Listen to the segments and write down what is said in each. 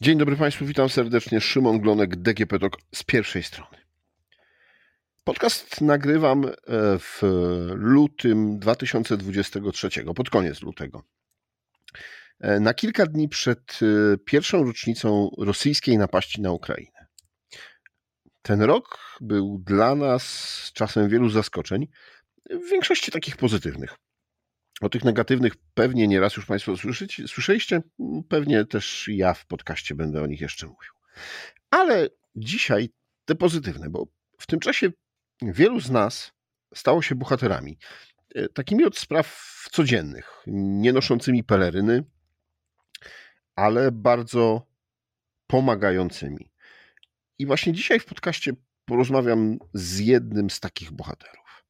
Dzień dobry Państwu, witam serdecznie. Szymon Glonek, DGP TOK z pierwszej strony. Podcast nagrywam e, w lutym 2023, pod koniec lutego. E, na kilka dni przed e, pierwszą rocznicą rosyjskiej napaści na Ukrainę. Ten rok był dla nas czasem wielu zaskoczeń, w większości takich pozytywnych. O tych negatywnych pewnie nieraz już Państwo słyszycie, słyszeliście, pewnie też ja w podcaście będę o nich jeszcze mówił. Ale dzisiaj te pozytywne, bo w tym czasie wielu z nas stało się bohaterami. E, takimi od spraw codziennych, nie noszącymi peleryny, ale bardzo pomagającymi. I właśnie dzisiaj w podcaście porozmawiam z jednym z takich bohaterów.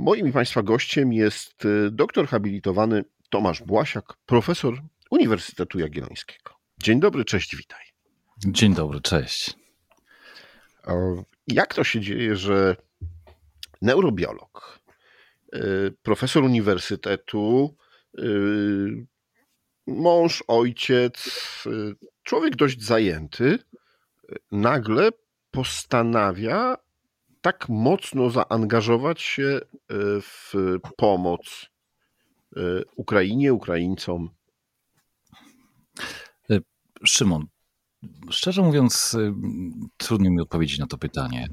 Moim i Państwa gościem jest y, doktor habilitowany Tomasz Błasiak, profesor Uniwersytetu Jagiellońskiego. Dzień dobry, cześć, witaj. Dzień dobry, cześć. Jak to się dzieje, że neurobiolog, y, profesor uniwersytetu, y, mąż, ojciec, człowiek dość zajęty, nagle postanawia tak mocno zaangażować się e, w pomoc e, Ukrainie, Ukraińcom? E, Szymon, szczerze mówiąc, trudno mi odpowiedzieć na to pytanie.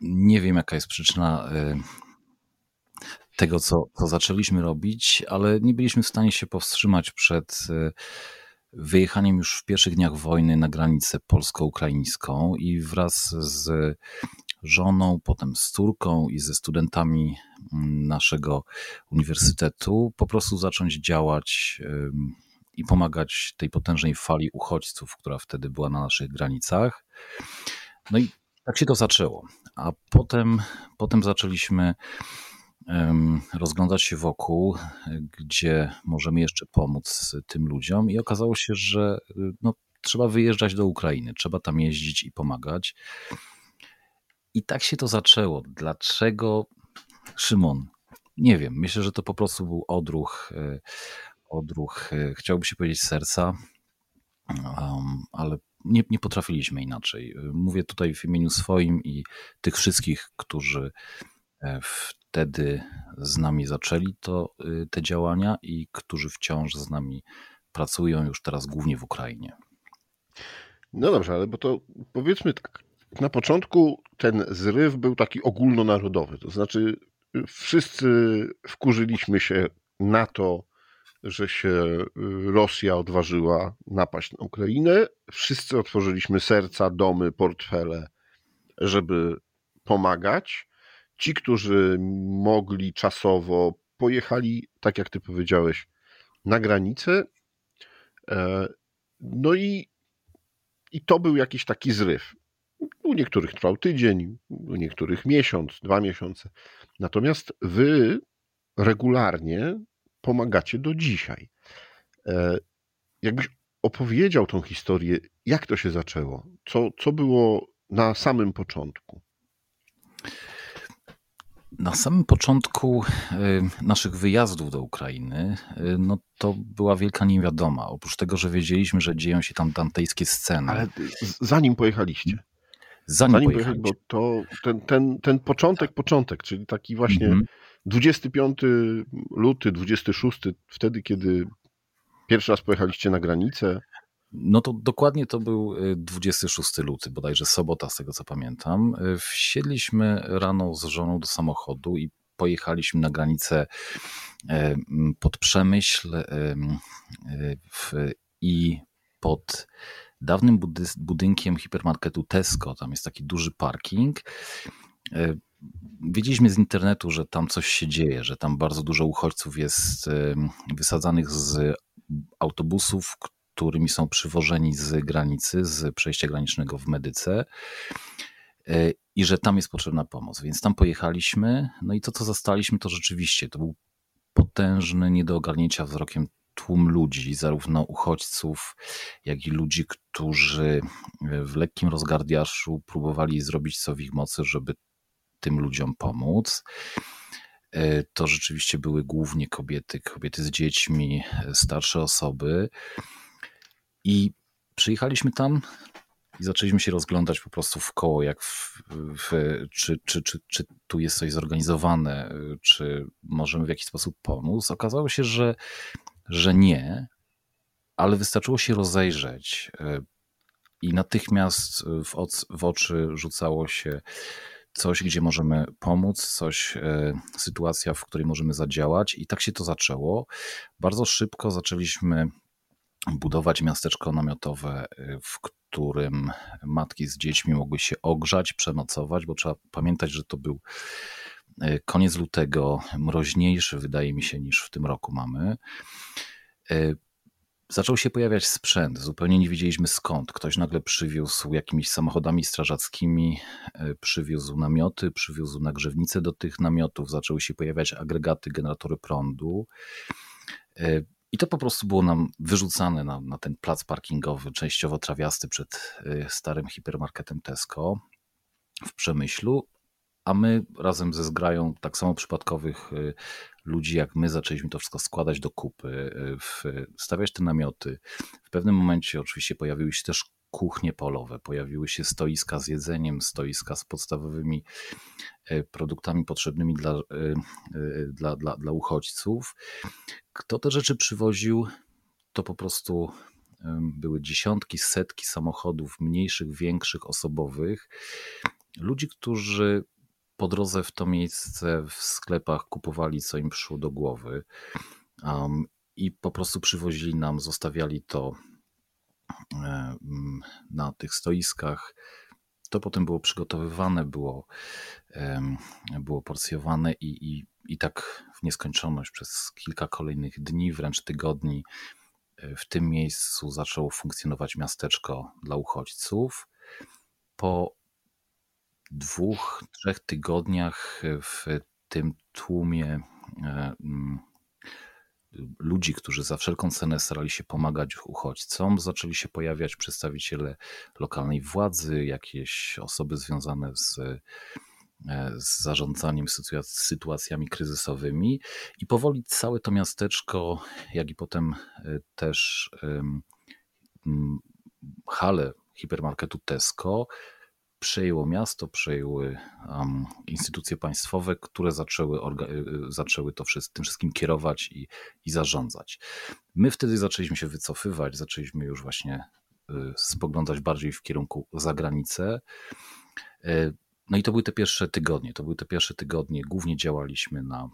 Nie wiem, jaka jest przyczyna tego, co, co zaczęliśmy robić, ale nie byliśmy w stanie się powstrzymać przed wyjechaniem już w pierwszych dniach wojny na granicę polsko-ukraińską i wraz z żoną, potem z córką i ze studentami mm, naszego uniwersytetu po prostu zacząć działać i pomagać tej potężnej fali uchodźców, która wtedy była na naszych granicach. No i tak się to zaczęło. A potem, potem zaczęliśmy rozglądać się wokół, gdzie możemy jeszcze pomóc tym ludziom, i okazało się, że y, no, trzeba wyjeżdżać do Ukrainy, trzeba tam jeździć i pomagać. I tak się to zaczęło. Dlaczego, Szymon? Nie wiem. Myślę, że to po prostu był odruch, y, odruch, y, chciałby się powiedzieć serca, ale nie, nie potrafiliśmy inaczej. Mówię tutaj w imieniu swoim i tych wszystkich, którzy e, w wtedy z nami zaczęli to, y, te działania i którzy wciąż z nami pracują już teraz głównie w Ukrainie. No dobrze, ale bo to powiedzmy tak. Na początku ten zryw był taki ogólnonarodowy, to znaczy wszyscy wkurzyliśmy się na to, że się y, Rosja odważyła napaść na Ukrainę. Wszyscy otworzyliśmy serca, domy, portfele, żeby pomagać. Ci, którzy mogli czasowo, pojechali, tak jak ty powiedziałeś, na granicę. E, no i, i to był jakiś taki zryw. U niektórych trwał tydzień, u niektórych miesiąc, dwa miesiące. Natomiast wy regularnie pomagacie do dzisiaj. E, jakbyś opowiedział tą historię, jak to się zaczęło? Co, co było na samym początku? Na samym początku y, naszych wyjazdów do Ukrainy, y, no to była wielka niewiadoma. Oprócz tego, że wiedzieliśmy, że dzieją się tam dantejskie sceny. Ale zanim pojechaliście. Zanim, zanim pojechaliście. Bo to ten, ten, ten początek, początek, czyli taki właśnie -hmm. 25 luty, 26, wtedy, kiedy pierwszy raz pojechaliście na granicę. No to dokładnie to był 26 y, luty, bodajże sobota, z tego co pamiętam. Y, wsiedliśmy rano z żoną do samochodu i pojechaliśmy na granicę y, pod Przemyśl i pod dawnym budynkiem hipermarketu Tesco. Tam jest taki duży parking. Wiedzieliśmy z internetu, że tam coś się dzieje, że tam bardzo dużo uchodźców jest wysadzanych z autobusów, którymi są przywożeni z granicy, z przejścia granicznego w Medyce e, i że tam jest potrzebna pomoc. Więc tam pojechaliśmy, no i to, co zastaliśmy, to rzeczywiście to był potężny, nie do ogarnięcia wzrokiem tłum ludzi, zarówno uchodźców, jak i ludzi, którzy w lekkim rozgardiaszu próbowali zrobić co w ich mocy, żeby tym ludziom pomóc. E, to rzeczywiście były głównie kobiety, kobiety z dziećmi, starsze osoby. I przyjechaliśmy tam i zaczęliśmy się rozglądać po prostu w koło, jak w, w, czy, czy, czy, czy tu jest coś zorganizowane, czy możemy w jakiś sposób pomóc. Okazało się, że, że nie, ale wystarczyło się rozejrzeć e, i natychmiast w, w oczy rzucało się coś, gdzie możemy pomóc, coś, e, sytuacja, w której możemy zadziałać, i tak się to zaczęło. Bardzo szybko zaczęliśmy budować miasteczko namiotowe, e, w którym matki z dziećmi mogły się ogrzać, przenocować, bo trzeba pamiętać, że to był e, koniec lutego, mroźniejszy wydaje mi się niż w tym roku mamy. Zaczął się pojawiać sprzęt, zupełnie nie wiedzieliśmy skąd. Ktoś nagle przywiózł jakimiś samochodami strażackimi, przywiózł namioty, przywiózł nagrzewnice do tych namiotów, zaczęły się pojawiać agregaty, generatory prądu. I to po prostu było nam wyrzucane na, na ten plac parkingowy, częściowo trawiasty przed e, starym hipermarketem Tesco w Przemyślu, a my razem ze zgrają tak samo przypadkowych y, ludzi jak my zaczęliśmy to wszystko składać do kupy, y, stawiać te namioty. W pewnym momencie oczywiście pojawiły się też kuchnie polowe, pojawiły się stoiska z jedzeniem, stoiska z podstawowymi y, produktami potrzebnymi dla, dla, dla, dla uchodźców. Kto te rzeczy przywoził, to po prostu były dziesiątki, setki samochodów, mniejszych, większych, osobowych. Ludzi, którzy po drodze w to miejsce w sklepach kupowali, co im przyszło do głowy. Um, I po prostu przywozili nam, zostawiali to e, na tych stoiskach. To potem było przygotowywane, było, było porcjowane i, i, i tak w nieskończoność przez kilka kolejnych dni, wręcz tygodni. E, w tym miejscu zaczęło funkcjonować miasteczko dla uchodźców. Po dwóch, trzech tygodniach w tym tłumie e, ludzi, którzy za wszelką cenę starali się pomagać uchodźcom, zaczęli się pojawiać przedstawiciele lokalnej władzy, jakieś osoby związane z, e, z zarządzaniem sytuacjami kryzysowymi. I powoli całe to miasteczko, jak i potem e, też hale hipermarketu Tesco przejęło miasto, przejęły um, instytucje państwowe, które zaczęły, y, y, zaczęły to wszystko, tym wszystkim kierować i, i zarządzać. My wtedy zaczęliśmy się wycofywać, zaczęliśmy już właśnie y, spoglądać bardziej w kierunku zagranicę. Y, no i to były te pierwsze tygodnie. To były te pierwsze tygodnie, głównie działaliśmy na,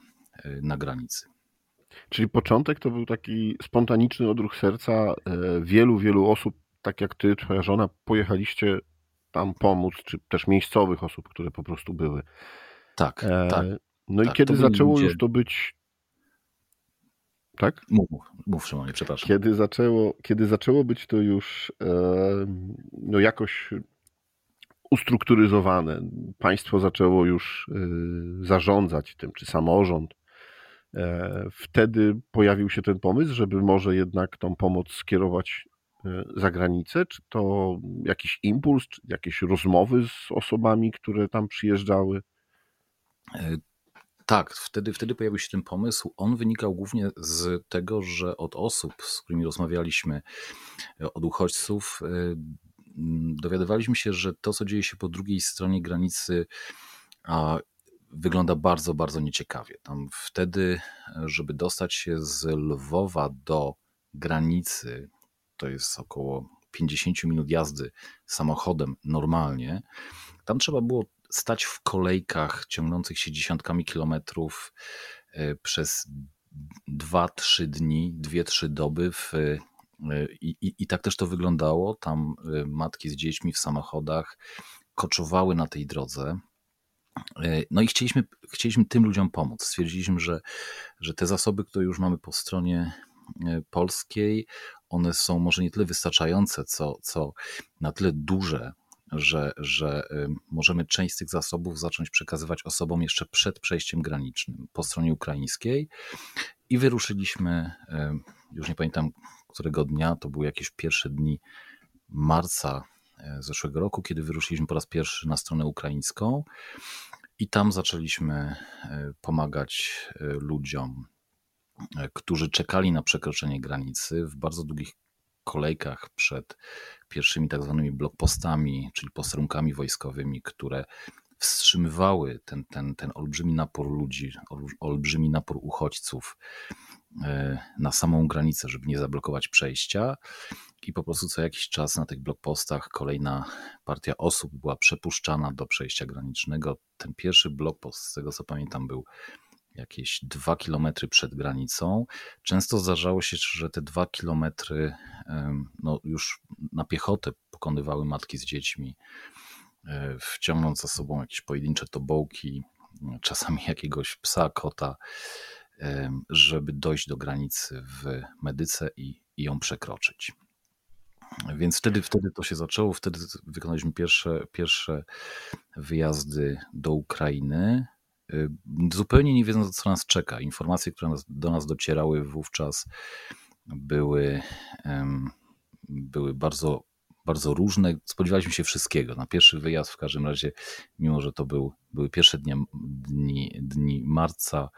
na granicy. Czyli początek to był taki spontaniczny odruch serca. E, wielu, wielu osób, tak jak ty, twoja żona, pojechaliście tam pomóc, czy też miejscowych osób, które po prostu były. Tak, e, tak. No tak, i kiedy zaczęło ludzie... już to być. Tak? Mów, mów Szymonie, przepraszam. Kiedy zaczęło, kiedy zaczęło być to już e, no jakoś ustrukturyzowane, państwo zaczęło już e, zarządzać tym, czy samorząd, e, wtedy pojawił się ten pomysł, żeby może jednak tą pomoc skierować E, za granicę? Czy to jakiś impuls, czy jakieś rozmowy z osobami, które tam przyjeżdżały? E, tak, wtedy, wtedy pojawił się ten pomysł. On wynikał głównie z tego, że od osób, z którymi rozmawialiśmy, e, od uchodźców, dowiadywaliśmy się, że to, co dzieje się po drugiej stronie granicy, wygląda bardzo, bardzo nieciekawie. Tam wtedy, żeby dostać się z Lwowa do granicy, to jest około 50 minut jazdy samochodem normalnie, tam trzeba było stać w kolejkach ciągnących się dziesiątkami kilometrów e, przez 2-3 dni, 2-3 doby. W, e, i, i, I tak też to wyglądało. Tam e, matki z dziećmi w samochodach koczowały na tej drodze. No i chcieliśmy, chcieliśmy tym ludziom pomóc. Stwierdziliśmy, że, że te zasoby, które już mamy po stronie polskiej, one są może nie tyle wystarczające, co, co na tyle duże, że, że możemy część z tych zasobów zacząć przekazywać osobom jeszcze przed przejściem granicznym po stronie ukraińskiej. I wyruszyliśmy już nie pamiętam którego dnia, to były jakieś pierwsze dni marca e, zeszłego roku, kiedy wyruszyliśmy po raz pierwszy na stronę ukraińską i tam zaczęliśmy pomagać ludziom, którzy czekali na przekroczenie granicy w bardzo długich kolejkach przed pierwszymi tak zwanymi blokpostami, czyli posterunkami wojskowymi, które wstrzymywały ten, ten, ten olbrzymi napór ludzi, olbrzymi napór uchodźców e, na samą granicę, żeby nie zablokować przejścia. I po prostu co jakiś czas na tych blokpostach kolejna partia osób była przepuszczana do przejścia granicznego. Ten pierwszy blokpost, z tego co pamiętam, był jakieś dwa kilometry przed granicą. Często zdarzało się, że te dwa kilometry no, już na piechotę pokonywały matki z dziećmi, e, wciągnąc za sobą jakieś pojedyncze tobołki, czasami jakiegoś psa, kota, żeby dojść do granicy w Medyce i, i ją przekroczyć. Więc wtedy, wtedy to się zaczęło, wtedy wykonaliśmy pierwsze, pierwsze wyjazdy do Ukrainy. Y, zupełnie nie wiedząc, co nas czeka. Informacje, które do nas docierały wówczas, były, były bardzo, bardzo różne. Spodziewaliśmy się wszystkiego. Na pierwszy wyjazd, w każdym razie, mimo że to był, były pierwsze dni, dni, dni marca,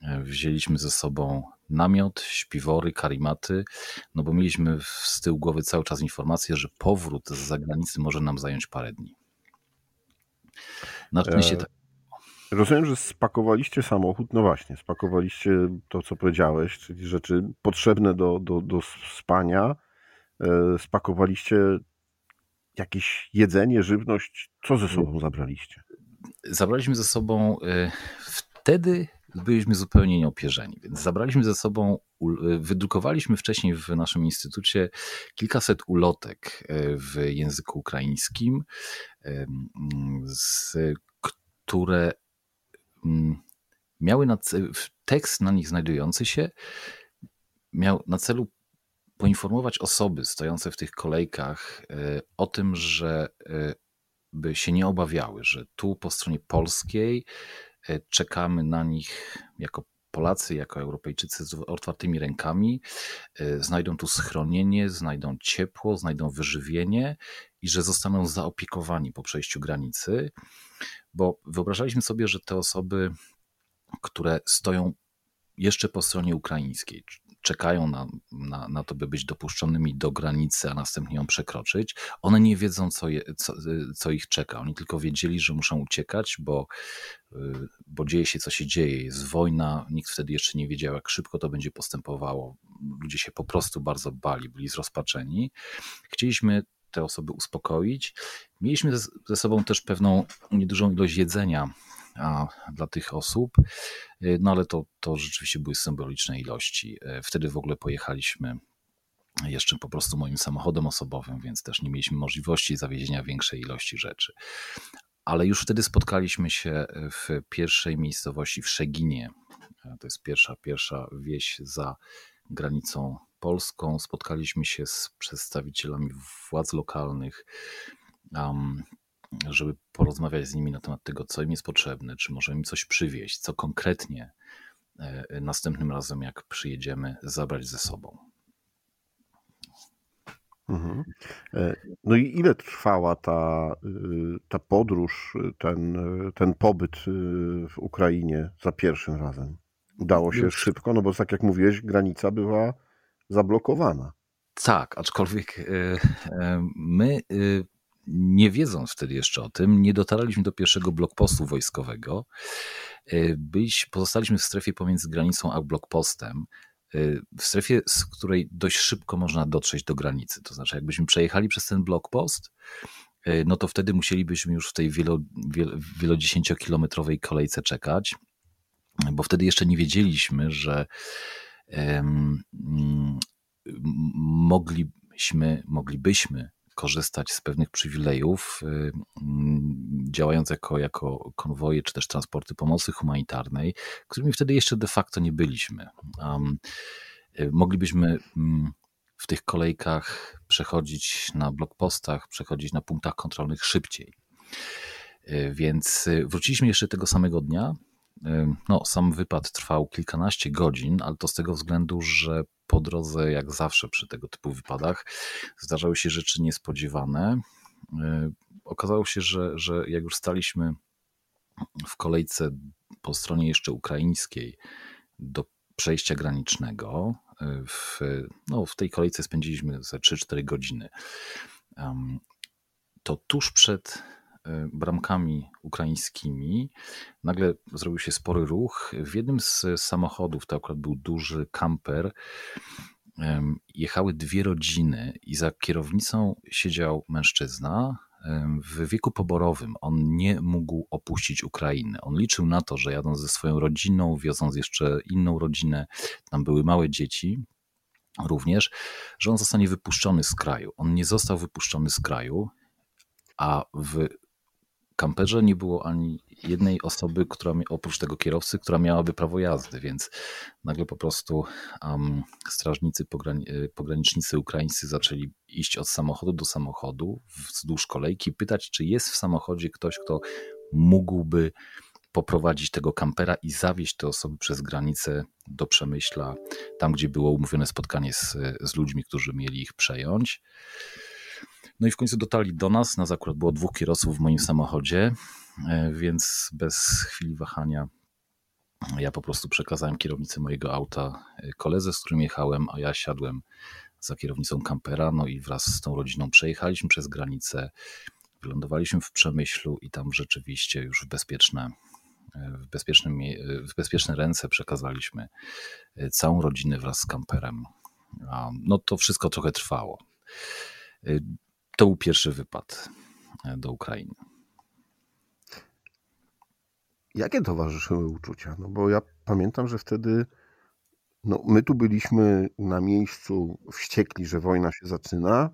e, wzięliśmy ze sobą namiot, śpiwory, karimaty, no bo mieliśmy z tyłu głowy cały czas informację, że powrót z zagranicy może nam zająć parę dni. Na szczęście tak Rozumiem, że spakowaliście samochód, no właśnie, spakowaliście to, co powiedziałeś, czyli rzeczy potrzebne do, do, do spania, e, spakowaliście jakieś jedzenie, żywność, co ze sobą zabraliście? Zabraliśmy ze sobą, e, wtedy byliśmy zupełnie nieopierzeni, więc zabraliśmy ze sobą, e, wydrukowaliśmy wcześniej w naszym instytucie kilkaset ulotek w języku ukraińskim, z które miały na tekst na nich znajdujący się miał na celu poinformować osoby stojące w tych kolejkach e, o tym, że e, by się nie obawiały, że tu po stronie polskiej e, czekamy na nich jako Polacy, jako Europejczycy z otwartymi rękami, znajdą tu schronienie, znajdą ciepło, znajdą wyżywienie i że zostaną zaopiekowani po przejściu granicy bo wyobrażaliśmy sobie, że te osoby, które stoją jeszcze po stronie ukraińskiej, czekają na, na, na to, by być dopuszczonymi do granicy, a następnie ją przekroczyć, one nie wiedzą, co, je, co, co, ich czeka. Oni tylko wiedzieli, że muszą uciekać, bo, bo dzieje się, co się dzieje. Jest wojna, nikt wtedy jeszcze nie wiedział, jak szybko to będzie postępowało. Ludzie się po prostu bardzo bali, byli zrozpaczeni. Chcieliśmy te osoby uspokoić. Mieliśmy ze sobą też pewną niedużą ilość jedzenia a, dla tych osób, y, no ale to, to rzeczywiście były symboliczne ilości. Y, wtedy w ogóle pojechaliśmy jeszcze po prostu moim samochodem osobowym, więc też nie mieliśmy możliwości zawiezienia większej ilości rzeczy. Ale już wtedy spotkaliśmy się w pierwszej miejscowości w Szeginie. To jest pierwsza, pierwsza wieś za granicą polską. Spotkaliśmy się z przedstawicielami władz lokalnych, żeby porozmawiać z nimi na temat tego, co im jest potrzebne, czy możemy im coś przywieźć, co konkretnie e, następnym razem, jak przyjedziemy, zabrać ze sobą. Mhm. E, no i ile trwała ta, y, ta podróż, ten, ten pobyt w Ukrainie za pierwszym razem? Udało się Już. szybko, no bo tak jak mówiłeś, granica była zablokowana. Tak, aczkolwiek e, e, my e, nie wiedząc wtedy jeszcze o tym, nie dotarliśmy do pierwszego blokpostu wojskowego. Byliśmy, pozostaliśmy w strefie pomiędzy granicą a blokpostem, w strefie, z której dość szybko można dotrzeć do granicy. To znaczy, jakbyśmy przejechali przez ten blokpost, no to wtedy musielibyśmy już w tej wielo, wielo, wielodziesięciokilometrowej kolejce czekać, bo wtedy jeszcze nie wiedzieliśmy, że moglibyśmy, moglibyśmy korzystać z pewnych przywilejów, y, działając jako, jako konwoje czy też transporty pomocy humanitarnej, którymi wtedy jeszcze de facto nie byliśmy. Um, moglibyśmy mm, w tych kolejkach przechodzić na blokpostach, przechodzić na punktach kontrolnych szybciej. Y, więc wróciliśmy jeszcze tego samego dnia no, sam wypad trwał kilkanaście godzin, ale to z tego względu, że po drodze, jak zawsze przy tego typu wypadach, zdarzały się rzeczy niespodziewane. Okazało się, że, że jak już staliśmy w kolejce po stronie jeszcze ukraińskiej do przejścia granicznego, w, no, w tej kolejce spędziliśmy ze 3-4 godziny. To tuż przed e, bramkami ukraińskimi nagle zrobił się spory ruch. W jednym z samochodów, to akurat był duży kamper, jechały dwie rodziny i za kierownicą siedział mężczyzna w wieku poborowym. On nie mógł opuścić Ukrainy. On liczył na to, że jadąc ze swoją rodziną, wioząc jeszcze inną rodzinę, tam były małe dzieci, również, że on zostanie wypuszczony z kraju. On nie został wypuszczony z kraju, a w kamperze nie było ani jednej osoby, która oprócz tego kierowcy, która miałaby prawo jazdy, więc nagle po prostu um, strażnicy, pograni pogranicznicy ukraińscy zaczęli iść od samochodu do samochodu wzdłuż kolejki, pytać, czy jest w samochodzie ktoś, kto mógłby poprowadzić tego kampera i zawieźć te osoby przez granicę do Przemyśla, tam gdzie było umówione spotkanie z, z ludźmi, którzy mieli ich przejąć. No i w końcu dotarli do nas. Nas akurat było dwóch kierowców w moim samochodzie, e, więc bez chwili wahania ja po prostu przekazałem kierownicę mojego auta e, koledze, z którym jechałem, a ja siadłem za kierownicą kampera, no i wraz z tą rodziną przejechaliśmy przez granicę, wylądowaliśmy w Przemyślu i tam rzeczywiście już w bezpieczne, e, w, bezpiecznym, w bezpieczne ręce przekazaliśmy całą rodzinę wraz z kamperem. No to wszystko trochę trwało. To był pierwszy wypad e, do Ukrainy. Jakie towarzyszyły uczucia? No bo ja pamiętam, że wtedy no, my tu byliśmy na miejscu wściekli, że wojna się zaczyna.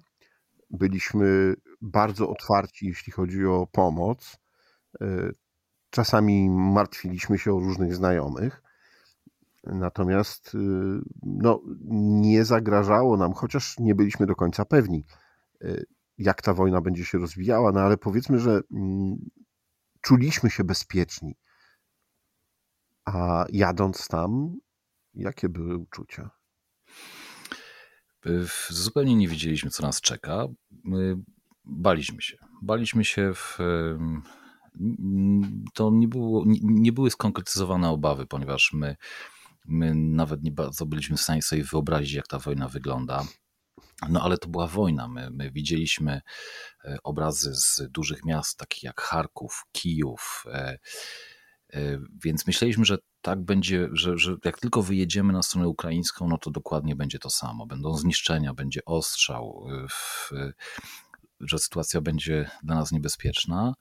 Byliśmy bardzo otwarci, jeśli chodzi o pomoc. E, czasami martwiliśmy się o różnych znajomych. Natomiast e, no, nie zagrażało nam, chociaż nie byliśmy do końca pewni, jak ta wojna będzie się rozwijała, no ale powiedzmy, że mm, czuliśmy się bezpieczni. A jadąc tam, jakie były uczucia? Zupełnie nie wiedzieliśmy, co nas czeka. My baliśmy się. Baliśmy się w. To nie, było, nie były skonkretyzowane obawy, ponieważ my, my nawet nie bardzo byliśmy w stanie sobie wyobrazić, jak ta wojna wygląda. No ale to była wojna. My, my, widzieliśmy e, obrazy z dużych miast, takich jak Charków, Kijów, e, e, więc myśleliśmy, że tak będzie, że, że jak tylko wyjedziemy na stronę ukraińską, no to dokładnie będzie to samo. Będą zniszczenia, będzie ostrzał, że sytuacja będzie dla nas niebezpieczna.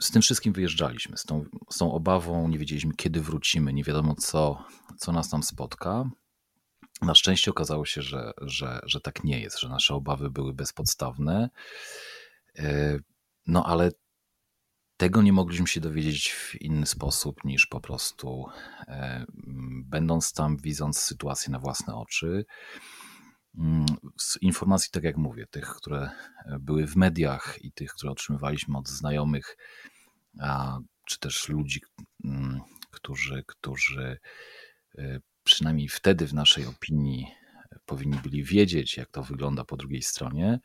Z tym wszystkim wyjeżdżaliśmy, z tą, z tą obawą, nie wiedzieliśmy kiedy wrócimy, nie wiadomo co, co nas tam spotka. Na szczęście okazało się, że, że, że tak nie jest, że nasze obawy były bezpodstawne. E, no ale tego nie mogliśmy się dowiedzieć w inny sposób niż po prostu e, będąc tam, widząc sytuację na własne oczy. Mm, z informacji, tak jak mówię, tych, które były w mediach i tych, które otrzymywaliśmy od znajomych, czy też ludzi, mm, którzy, którzy e, przynajmniej wtedy w naszej opinii powinni byli wiedzieć, jak to wygląda po drugiej stronie.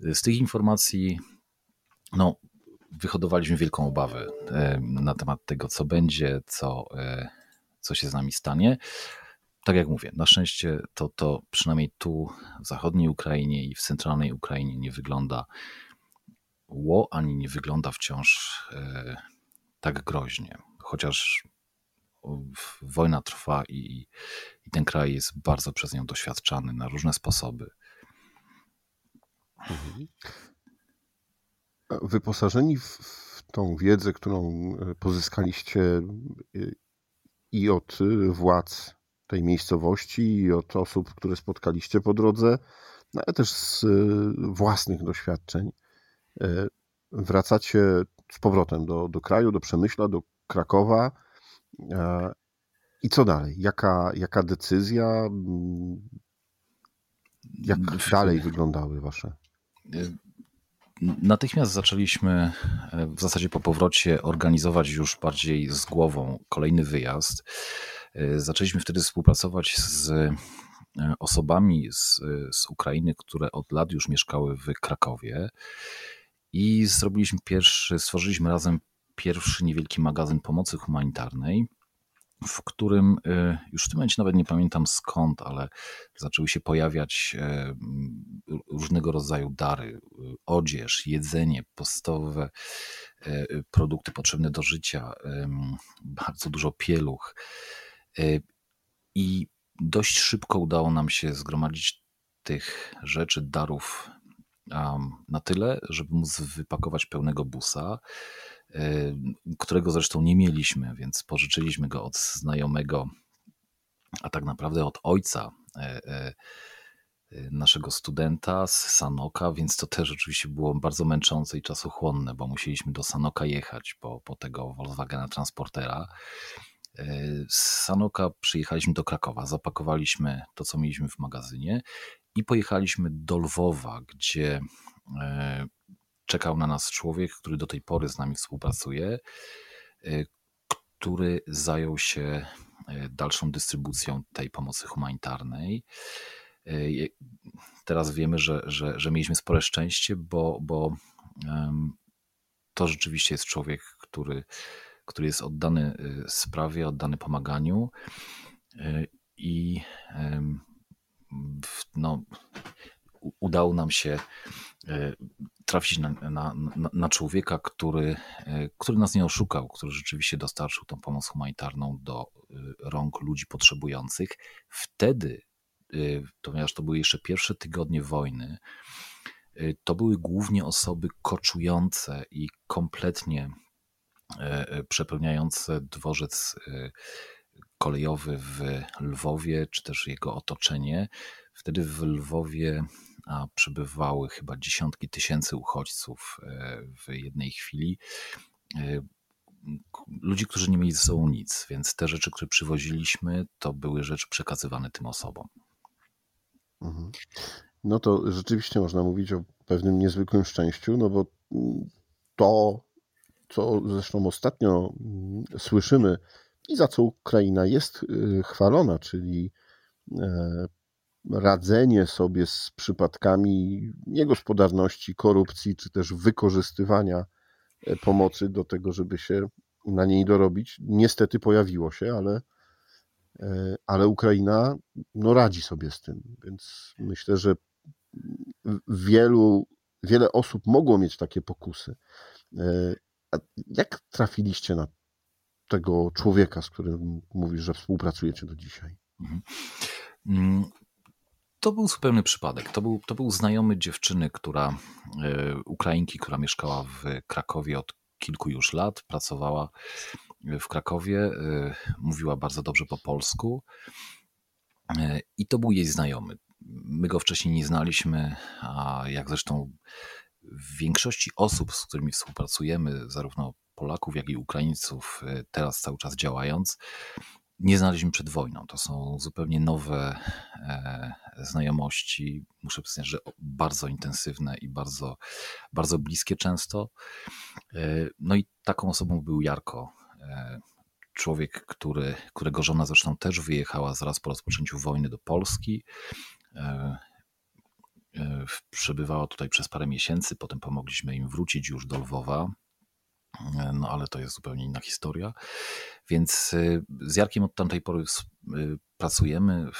Z tych informacji no, wyhodowaliśmy wielką obawę e, na temat tego, co będzie, co, e, co się z nami stanie. Tak jak mówię, na szczęście to, to przynajmniej tu w zachodniej Ukrainie i w centralnej Ukrainie nie wygląda ło, ani nie wygląda wciąż e, tak groźnie. Chociaż wojna trwa i, i ten kraj jest bardzo przez nią doświadczany na różne sposoby. Mhm. Wyposażeni w, w tą wiedzę, którą e, pozyskaliście e, i od władz tej miejscowości, i od osób, które spotkaliście po drodze, no ale też z e, własnych doświadczeń, wracacie z powrotem do, do kraju, do Przemyśla, do Krakowa I co dalej? Jaka, jaka decyzja? Mm, jak dalej wyglądały wasze? natychmiast zaczęliśmy w zasadzie po powrocie organizować już bardziej z głową kolejny wyjazd. Zaczęliśmy wtedy współpracować z osobami z, z Ukrainy, które od lat już mieszkały w Krakowie i zrobiliśmy pierwszy, stworzyliśmy razem pierwszy niewielki magazyn pomocy humanitarnej, w którym y, już w tym momencie nawet nie pamiętam skąd, ale zaczęły się pojawiać e, różnego rodzaju dary, y, odzież, jedzenie, podstawowe produkty potrzebne do życia, bardzo dużo pieluch. I dość szybko udało nam się zgromadzić tych rzeczy, darów na tyle, żeby móc wypakować pełnego busa, którego zresztą nie mieliśmy, więc pożyczyliśmy go od znajomego, a tak naprawdę od ojca e, e, naszego studenta z Sanoka, więc to też oczywiście było bardzo męczące i czasochłonne, bo musieliśmy do Sanoka jechać po, po tego Volkswagena Transportera. E, z Sanoka przyjechaliśmy do Krakowa, zapakowaliśmy to, co mieliśmy w magazynie i pojechaliśmy do Lwowa, gdzie e, czekał na nas człowiek, który do tej pory z nami współpracuje, e, który zajął się dalszą dystrybucją tej pomocy humanitarnej. Teraz wiemy, że, że, że mieliśmy spore szczęście, bo, bo to rzeczywiście jest człowiek, który który jest oddany y, sprawie, oddany pomaganiu y, i no, udało nam się y, trafić na, na, na, człowieka, który, który nas nie oszukał, który rzeczywiście dostarczył tą pomoc humanitarną do rąk ludzi potrzebujących. Wtedy, ponieważ to były jeszcze pierwsze tygodnie wojny, to były głównie osoby koczujące i kompletnie przepełniające dworzec kolejowy w Lwowie, czy też jego otoczenie. Wtedy w Lwowie przebywały chyba dziesiątki tysięcy uchodźców w jednej chwili. Ludzi, którzy nie mieli ze sobą nic, więc te rzeczy, które przywoziliśmy, to były rzeczy przekazywane tym osobom. Mhm. No to rzeczywiście można mówić o pewnym niezwykłym szczęściu, no bo to co zresztą ostatnio mm, słyszymy i za co Ukraina jest y, chwalona, czyli e, radzenie sobie z przypadkami niegospodarności, korupcji, czy też wykorzystywania e, pomocy do tego, żeby się na niej dorobić. Niestety pojawiło się, ale, e, ale Ukraina no, radzi sobie z tym, więc myślę, że wielu, wiele osób mogło mieć takie pokusy. A jak trafiliście na tego człowieka, z którym mówisz, że współpracujecie do dzisiaj? Mhm. To był zupełny przypadek. To był, to był znajomy dziewczyny, która, e, Ukrainki, która mieszkała w Krakowie od kilku już lat, pracowała w Krakowie, e, mówiła bardzo dobrze po polsku e, i to był jej znajomy. My go wcześniej nie znaliśmy, a jak zresztą w większości osób, z którymi współpracujemy, zarówno Polaków, jak i Ukraińców, teraz cały czas działając, nie znaliśmy przed wojną. To są zupełnie nowe e, znajomości. Muszę przyznać, że bardzo intensywne i bardzo, bardzo bliskie często. E, no i taką osobą był Jarko. E, człowiek, który, którego żona zresztą też wyjechała zaraz po rozpoczęciu wojny do Polski. Przebywała tutaj przez parę miesięcy, potem pomogliśmy im wrócić już do Lwowa. E, no ale to jest zupełnie inna historia. Więc e, z Jarkiem od tamtej pory pracujemy.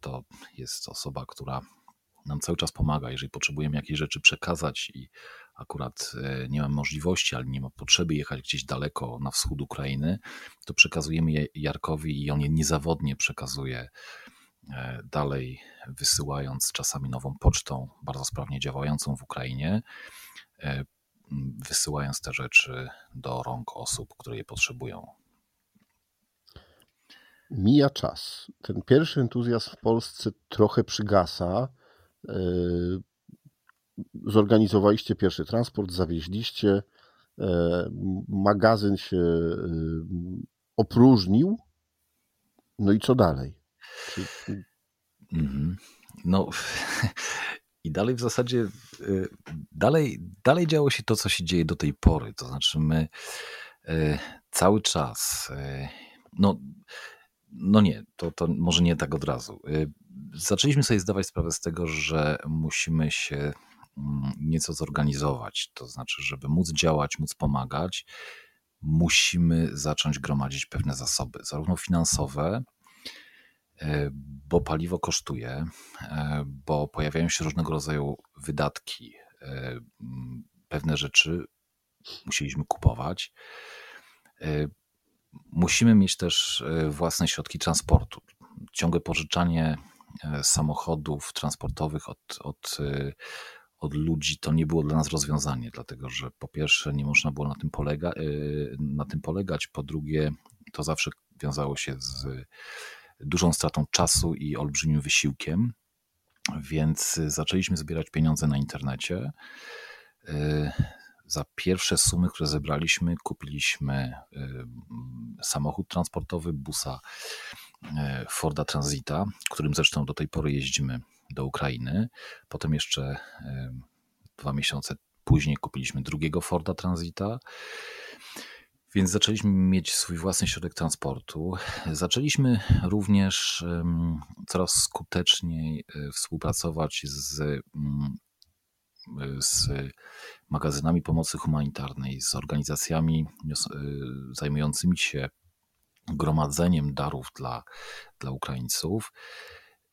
To jest osoba, która nam cały czas pomaga. Jeżeli potrzebujemy jakieś rzeczy przekazać i akurat nie mam możliwości, ale nie ma potrzeby jechać gdzieś daleko na wschód Ukrainy, to przekazujemy je Jarkowi i on je niezawodnie przekazuje E, dalej wysyłając czasami nową pocztą, bardzo sprawnie działającą w Ukrainie, e, wysyłając te rzeczy do rąk osób, które je potrzebują. Mija czas. Ten pierwszy entuzjazm w Polsce trochę przygasa. E, zorganizowaliście pierwszy transport, zawieźliście, magazyn się opróżnił. No i co dalej? Mhm. No, I dalej w zasadzie, dalej, dalej działo się to, co się dzieje do tej pory. To znaczy, my cały czas, no, no nie, to, to może nie tak od razu. Zaczęliśmy sobie zdawać sprawę z tego, że musimy się mm, nieco zorganizować. To znaczy, żeby móc działać, móc pomagać, musimy zacząć gromadzić pewne zasoby, zarówno finansowe, bo paliwo kosztuje, e, bo pojawiają się różnego rodzaju wydatki. E, pewne rzeczy musieliśmy kupować. Musimy mieć też własne środki transportu. Ciągłe pożyczanie samochodów transportowych od, od od ludzi, to nie było dla nas rozwiązanie, dlatego że po pierwsze nie można było na tym, polega, na tym polegać, po drugie to zawsze wiązało się z dużą stratą czasu i olbrzymim wysiłkiem, więc zaczęliśmy zbierać pieniądze na internecie. Y, za pierwsze sumy, które zebraliśmy, kupiliśmy y, samochód transportowy, busa Forda Transita, którym zresztą do tej pory jeździmy do Ukrainy. Potem jeszcze dwa miesiące później kupiliśmy drugiego Forda Transita. Więc zaczęliśmy mieć swój własny środek transportu. Zaczęliśmy również coraz skuteczniej e, współpracować z, mm, z magazynami pomocy humanitarnej, z organizacjami e, zajmującymi się gromadzeniem darów dla, dla Ukraińców.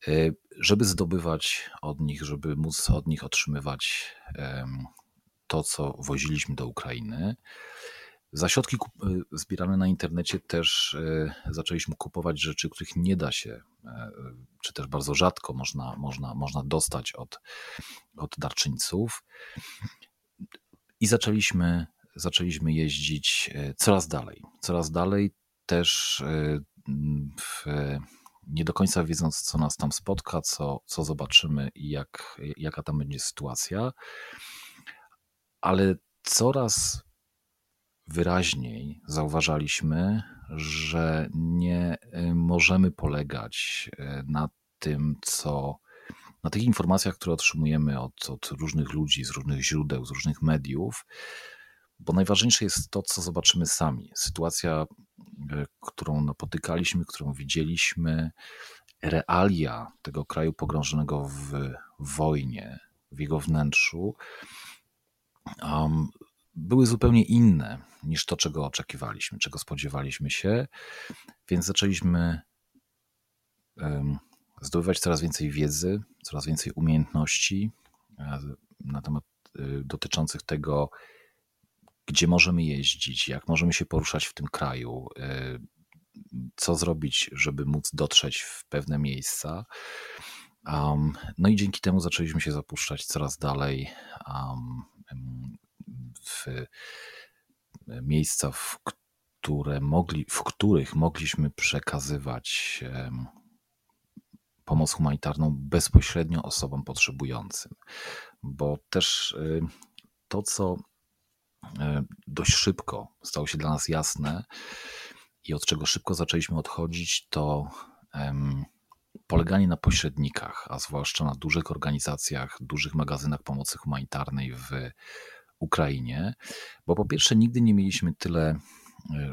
E, żeby zdobywać od nich, żeby móc od nich otrzymywać to, co woziliśmy do Ukrainy. Za środki e, zbierane na internecie też e, zaczęliśmy kupować rzeczy, których nie da się, czy też bardzo rzadko można, można, można dostać od, od darczyńców. I zaczęliśmy, zaczęliśmy jeździć coraz dalej. Coraz dalej też w nie do końca wiedząc, co nas tam spotka, co, co zobaczymy i jak, jaka tam będzie sytuacja, ale coraz wyraźniej zauważaliśmy, że nie y, możemy polegać y, na tym, co na tych informacjach, które otrzymujemy od, od różnych ludzi, z różnych źródeł, z różnych mediów, bo najważniejsze jest to, co zobaczymy sami. Sytuacja E, którą napotykaliśmy, którą widzieliśmy, realia tego kraju pogrążonego w wojnie, w jego wnętrzu, um, były zupełnie inne niż to, czego oczekiwaliśmy, czego spodziewaliśmy się, więc zaczęliśmy zdobywać coraz więcej wiedzy, coraz więcej umiejętności e, na temat e, dotyczących tego, gdzie możemy jeździć, jak możemy się poruszać w tym kraju, y, co zrobić, żeby móc dotrzeć w pewne miejsca. No i dzięki temu zaczęliśmy się zapuszczać coraz dalej w miejsca, w, które mogli, w których mogliśmy przekazywać pomoc humanitarną bezpośrednio osobom potrzebującym. Bo też y, to, co E, dość szybko stało się dla nas jasne i od czego szybko zaczęliśmy odchodzić, to poleganie na pośrednikach, a zwłaszcza na dużych organizacjach, dużych magazynach pomocy humanitarnej w Ukrainie, bo po pierwsze nigdy nie mieliśmy tyle e,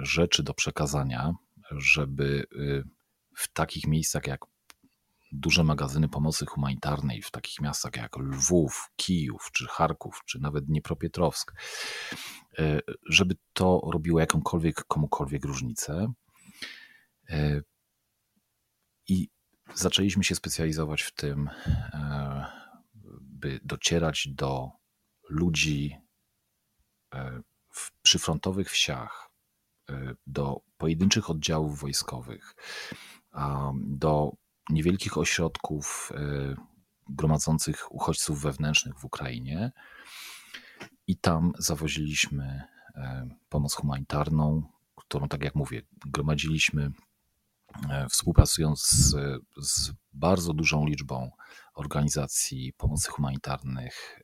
rzeczy do przekazania, żeby y, w takich miejscach jak duże magazyny pomocy humanitarnej w takich miastach jak Lwów, Kijów, czy Charków, czy nawet Dniepropietrowsk, e, żeby to robiło jakąkolwiek, komukolwiek różnicę. E, I zaczęliśmy się specjalizować w tym, e, by docierać do ludzi w przyfrontowych wsiach, do pojedynczych oddziałów wojskowych, do niewielkich ośrodków e, gromadzących uchodźców wewnętrznych w Ukrainie. I tam zawoziliśmy e, pomoc humanitarną, którą, tak jak mówię, gromadziliśmy e, współpracując z, z bardzo dużą liczbą organizacji pomocy humanitarnych,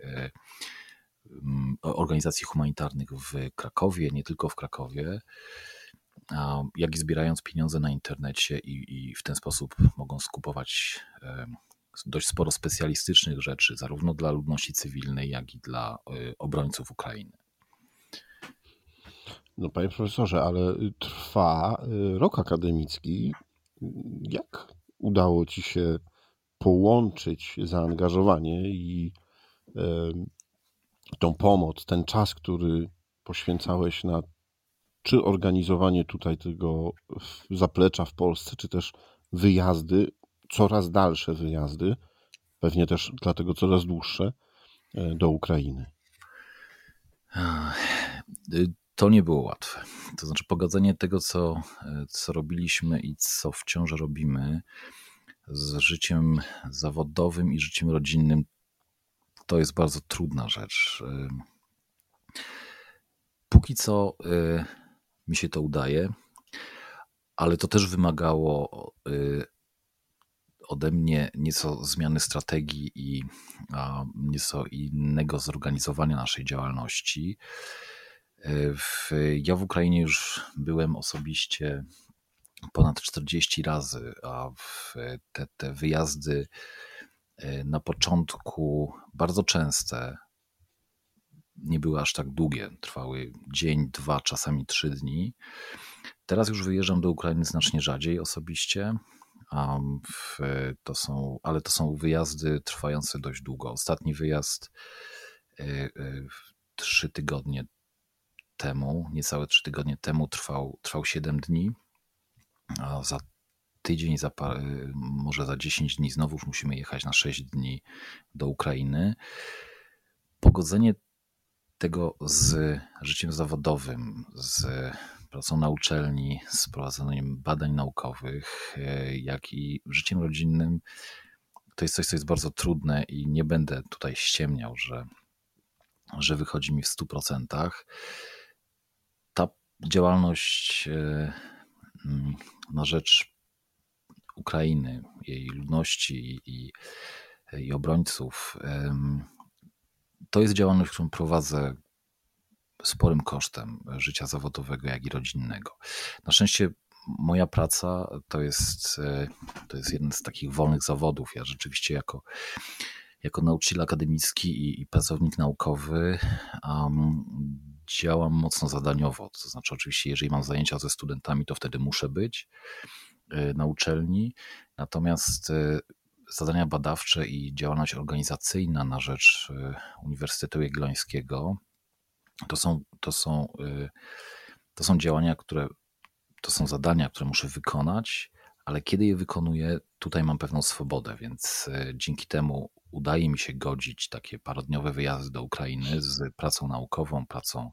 organizacji humanitarnych w Krakowie, nie tylko w Krakowie, jak i zbierając pieniądze na internecie i, i w ten sposób mogą skupować dość sporo specjalistycznych rzeczy, zarówno dla ludności cywilnej, jak i dla obrońców Ukrainy. No, panie profesorze, ale trwa rok akademicki. Jak udało ci się połączyć zaangażowanie i tą pomoc, ten czas, który poświęcałeś na czy organizowanie tutaj tego zaplecza w Polsce, czy też wyjazdy, coraz dalsze wyjazdy, pewnie też dlatego coraz dłuższe, e, do Ukrainy? To nie było łatwe. To znaczy, pogodzenie tego, co, e, co robiliśmy i co wciąż robimy, z życiem zawodowym i życiem rodzinnym, to jest bardzo trudna rzecz. Y, póki co y, mi się to udaje, ale to też wymagało y, ode mnie nieco zmiany strategii i nieco innego zorganizowania naszej działalności. W, ja w Ukrainie już byłem osobiście ponad 40 razy, a te, te wyjazdy na początku bardzo częste, nie były aż tak długie, trwały dzień, dwa, czasami trzy dni. Teraz już wyjeżdżam do Ukrainy znacznie rzadziej osobiście, to są, ale to są wyjazdy trwające dość długo. Ostatni wyjazd e, e, trzy tygodnie temu, niecałe trzy tygodnie temu trwał, trwał 7 dni za tydzień, za parę, może za 10 dni znowuż musimy jechać na 6 dni do Ukrainy. Pogodzenie tego z życiem zawodowym, z pracą na uczelni, z prowadzeniem badań naukowych, jak i życiem rodzinnym, to jest coś, co jest bardzo trudne i nie będę tutaj ściemniał, że, że wychodzi mi w 100%. Ta działalność e, mm, na rzecz Ukrainy, jej ludności i, i obrońców. To jest działalność, którą prowadzę sporym kosztem życia zawodowego, jak i rodzinnego. Na szczęście moja praca to jest, e, to jest jeden z takich wolnych zawodów. Ja rzeczywiście jako, jako nauczyciel akademicki i, i pracownik naukowy um, działam mocno zadaniowo. To znaczy, oczywiście, jeżeli mam zajęcia ze studentami, to wtedy muszę być na uczelni. Natomiast e, zadania badawcze i działalność organizacyjna na rzecz e, Uniwersytetu Jagiellońskiego to są, to są, to są działania, które to są zadania, które muszę wykonać, ale kiedy je wykonuję, tutaj mam pewną swobodę, więc dzięki temu udaje mi się godzić takie parodniowe wyjazdy do Ukrainy z pracą naukową, pracą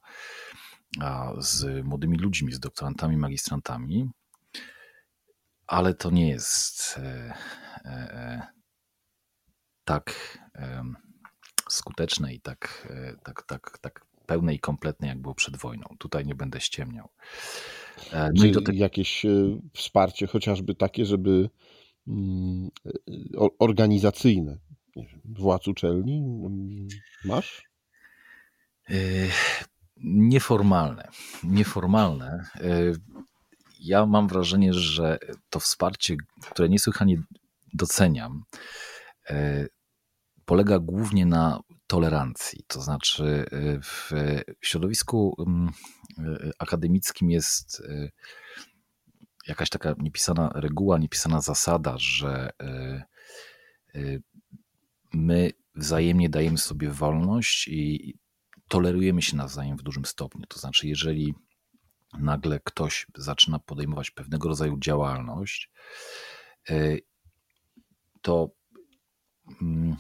z młodymi ludźmi, z doktorantami, magistrantami, ale to nie jest e, e, e, tak skuteczne i tak, tak, tak, tak pełne i kompletne, jak było przed wojną. Tutaj nie będę ściemniał. No i te... jakieś wsparcie, chociażby takie, żeby mm, organizacyjne, władz uczelni mm, masz? Nieformalne. Nieformalne. E, ja mam wrażenie, że to wsparcie, które niesłychanie doceniam, e, polega głównie na tolerancji. To znaczy, w środowisku mm, akademickim jest jakaś taka niepisana reguła, niepisana zasada, że my wzajemnie dajemy sobie wolność i tolerujemy się nawzajem w dużym stopniu. To znaczy, jeżeli nagle ktoś zaczyna podejmować pewnego rodzaju działalność, e, to mm,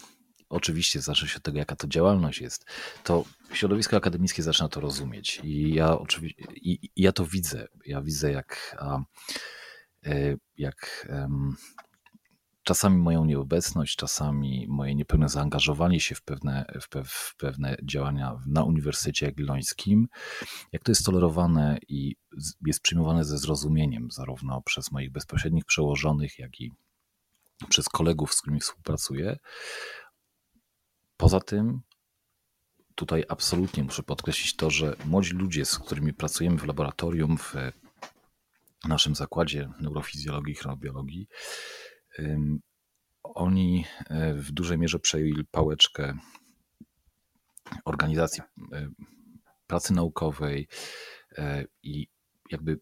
oczywiście zacznie się od tego, jaka to działalność jest, to środowisko akademickie zaczyna to rozumieć. I ja oczywiście i, i ja to widzę. Ja widzę, jak, e, jak czasami moją nieobecność, czasami moje niepełne zaangażowanie się w pewne, w, pe, w pewne działania na Uniwersytecie Jagiellońskim, jak to jest tolerowane i jest przyjmowane ze zrozumieniem, zarówno przez moich bezpośrednich przełożonych, jak i przez kolegów, z którymi współpracuję. Poza tym, tutaj absolutnie muszę podkreślić to, że młodzi ludzie, z którymi pracujemy w laboratorium, w naszym zakładzie neurofizjologii i chronobiologii, oni w dużej mierze przejęli pałeczkę organizacji pracy naukowej i jakby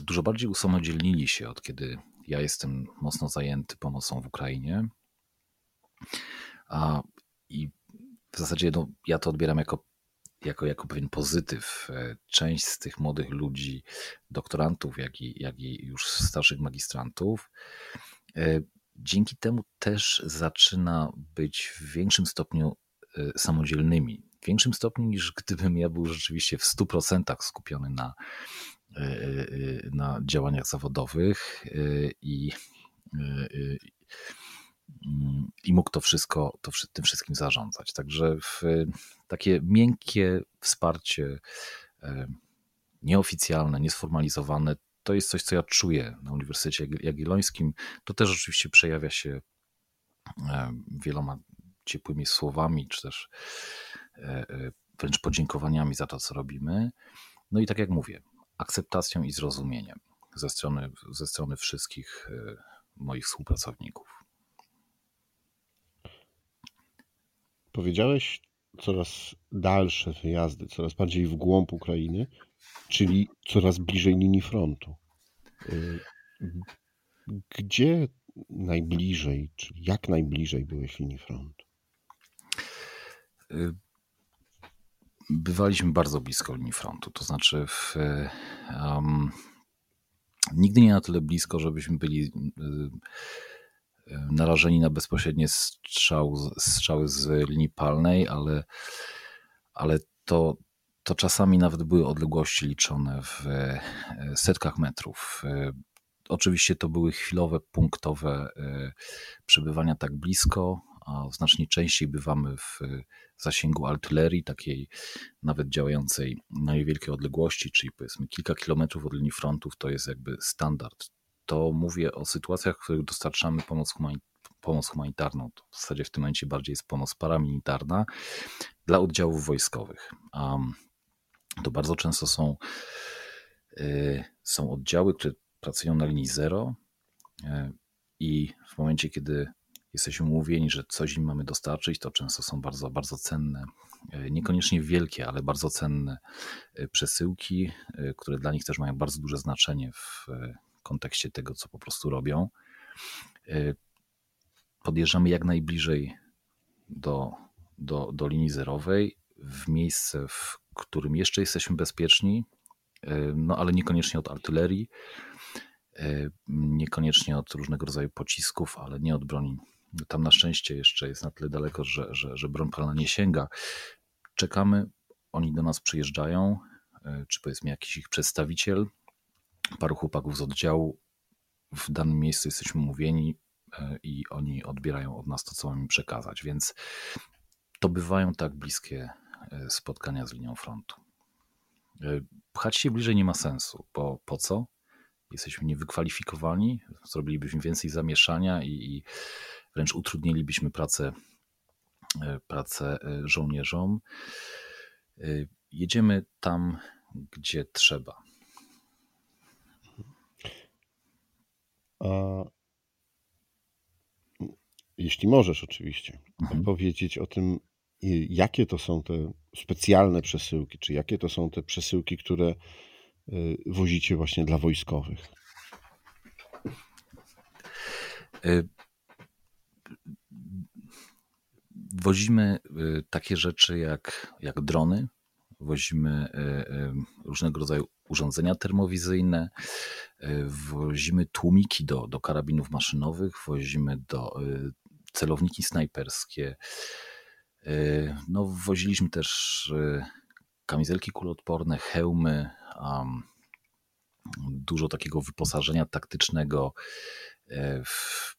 dużo bardziej usamodzielnili się od kiedy ja jestem mocno zajęty pomocą w Ukrainie. A, I w zasadzie no, ja to odbieram jako, jako, jako pewien pozytyw. E, część z tych młodych ludzi, doktorantów, jak i, jak i już starszych magistrantów, e, dzięki temu też zaczyna być w większym stopniu e, samodzielnymi. W większym stopniu niż gdybym ja był rzeczywiście w 100% skupiony na, na działaniach zawodowych i, i mógł to wszystko, to, tym wszystkim zarządzać. Także takie miękkie wsparcie nieoficjalne, niesformalizowane, to jest coś, co ja czuję na Uniwersytecie Jagiellońskim. To też oczywiście przejawia się wieloma ciepłymi słowami, czy też e, e, wręcz podziękowaniami za to, co robimy. No i tak jak mówię, akceptacją i zrozumieniem ze strony, ze strony wszystkich e, moich współpracowników. Powiedziałeś coraz dalsze wyjazdy, coraz bardziej w głąb Ukrainy, czyli coraz bliżej linii frontu. E, gdzie najbliżej, czyli jak najbliżej byłeś linii frontu? E, bywaliśmy bardzo blisko linii frontu. To znaczy, w, um, nigdy nie na tyle blisko, żebyśmy byli um, narażeni na bezpośrednie strzał, strzały z linii palnej, ale, ale to, to czasami nawet były odległości liczone w e, setkach metrów. Oczywiście to były chwilowe, punktowe przebywania tak blisko, a znacznie częściej bywamy w zasięgu artylerii, takiej nawet działającej na niewielkie odległości, czyli powiedzmy kilka kilometrów od linii frontów, to jest jakby standard. To mówię o sytuacjach, w których dostarczamy pomoc, humanit pomoc humanitarną. To w zasadzie w tym momencie bardziej jest pomoc paramilitarna dla oddziałów wojskowych. Um, to bardzo często są, y, są oddziały, które pracują na linii zero y, i w momencie, kiedy jesteśmy umówieni, że coś im mamy dostarczyć, to często są bardzo, bardzo cenne, e, niekoniecznie wielkie, ale bardzo cenne przesyłki, które dla nich też mają bardzo duże znaczenie w kontekście tego, co po prostu robią. Podjeżdżamy jak najbliżej do, do, do linii zerowej, w miejsce, w którym jeszcze jesteśmy bezpieczni, no ale niekoniecznie od artylerii, niekoniecznie od różnego rodzaju pocisków, ale nie od broni tam na szczęście jeszcze jest na tyle daleko, że, że, że broń palna nie sięga. Czekamy, oni do nas przyjeżdżają, czy powiedzmy jakiś ich przedstawiciel, paru chłopaków z oddziału. W danym miejscu jesteśmy mówieni e, i oni odbierają od nas to, co mamy przekazać. Więc to bywają tak bliskie e, spotkania z linią frontu. Pchać się bliżej nie ma sensu, bo po co? Jesteśmy niewykwalifikowani, zrobilibyśmy więcej zamieszania i, i wręcz utrudnilibyśmy pracę, e, pracę e, żołnierzom. E, jedziemy tam, gdzie trzeba. A jeśli możesz, oczywiście, mhm. powiedzieć o tym, jakie to są te specjalne przesyłki, czy jakie to są te przesyłki, które wozicie właśnie dla wojskowych? Wozimy y, takie rzeczy jak, jak drony, wozimy y, y, różnego rodzaju urządzenia termowizyjne, wozimy tłumiki do, do karabinów maszynowych, wozimy do celowniki snajperskie. No, woziliśmy też kamizelki kuloodporne, hełmy, dużo takiego wyposażenia taktycznego, E,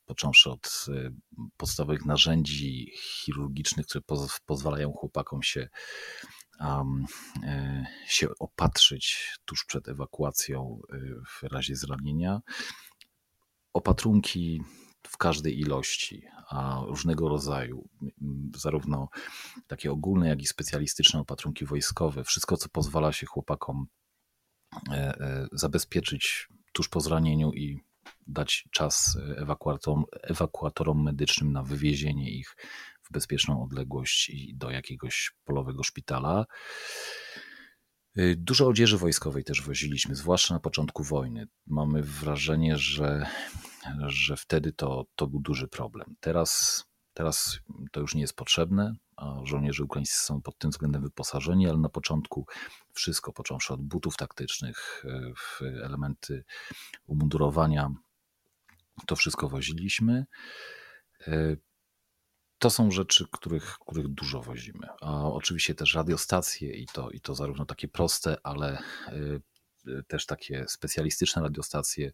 począwszy od e, podstawowych narzędzi chirurgicznych, które pozwalają chłopakom się, um, się opatrzyć tuż przed ewakuacją w razie zranienia. Opatrunki w każdej ilości, a różnego rodzaju, zarówno takie ogólne, jak i specjalistyczne opatrunki wojskowe, wszystko, co pozwala się chłopakom zabezpieczyć tuż po zranieniu i dać czas ewakuatorom, ewakuatorom medycznym na wywiezienie ich w bezpieczną odległość i do jakiegoś polowego szpitala. Y, dużo odzieży wojskowej też woziliśmy, zwłaszcza na początku wojny. Mamy wrażenie, że, że wtedy to, to był duży problem. Teraz, teraz to już nie jest potrzebne, a żołnierze ukraińscy są pod tym względem wyposażeni, ale na początku wszystko, począwszy od butów taktycznych, y, elementy umundurowania, to wszystko woziliśmy. Y, to są rzeczy, których, których dużo wozimy. A oczywiście też radiostacje i to, i to zarówno takie proste, ale y, też takie specjalistyczne radiostacje,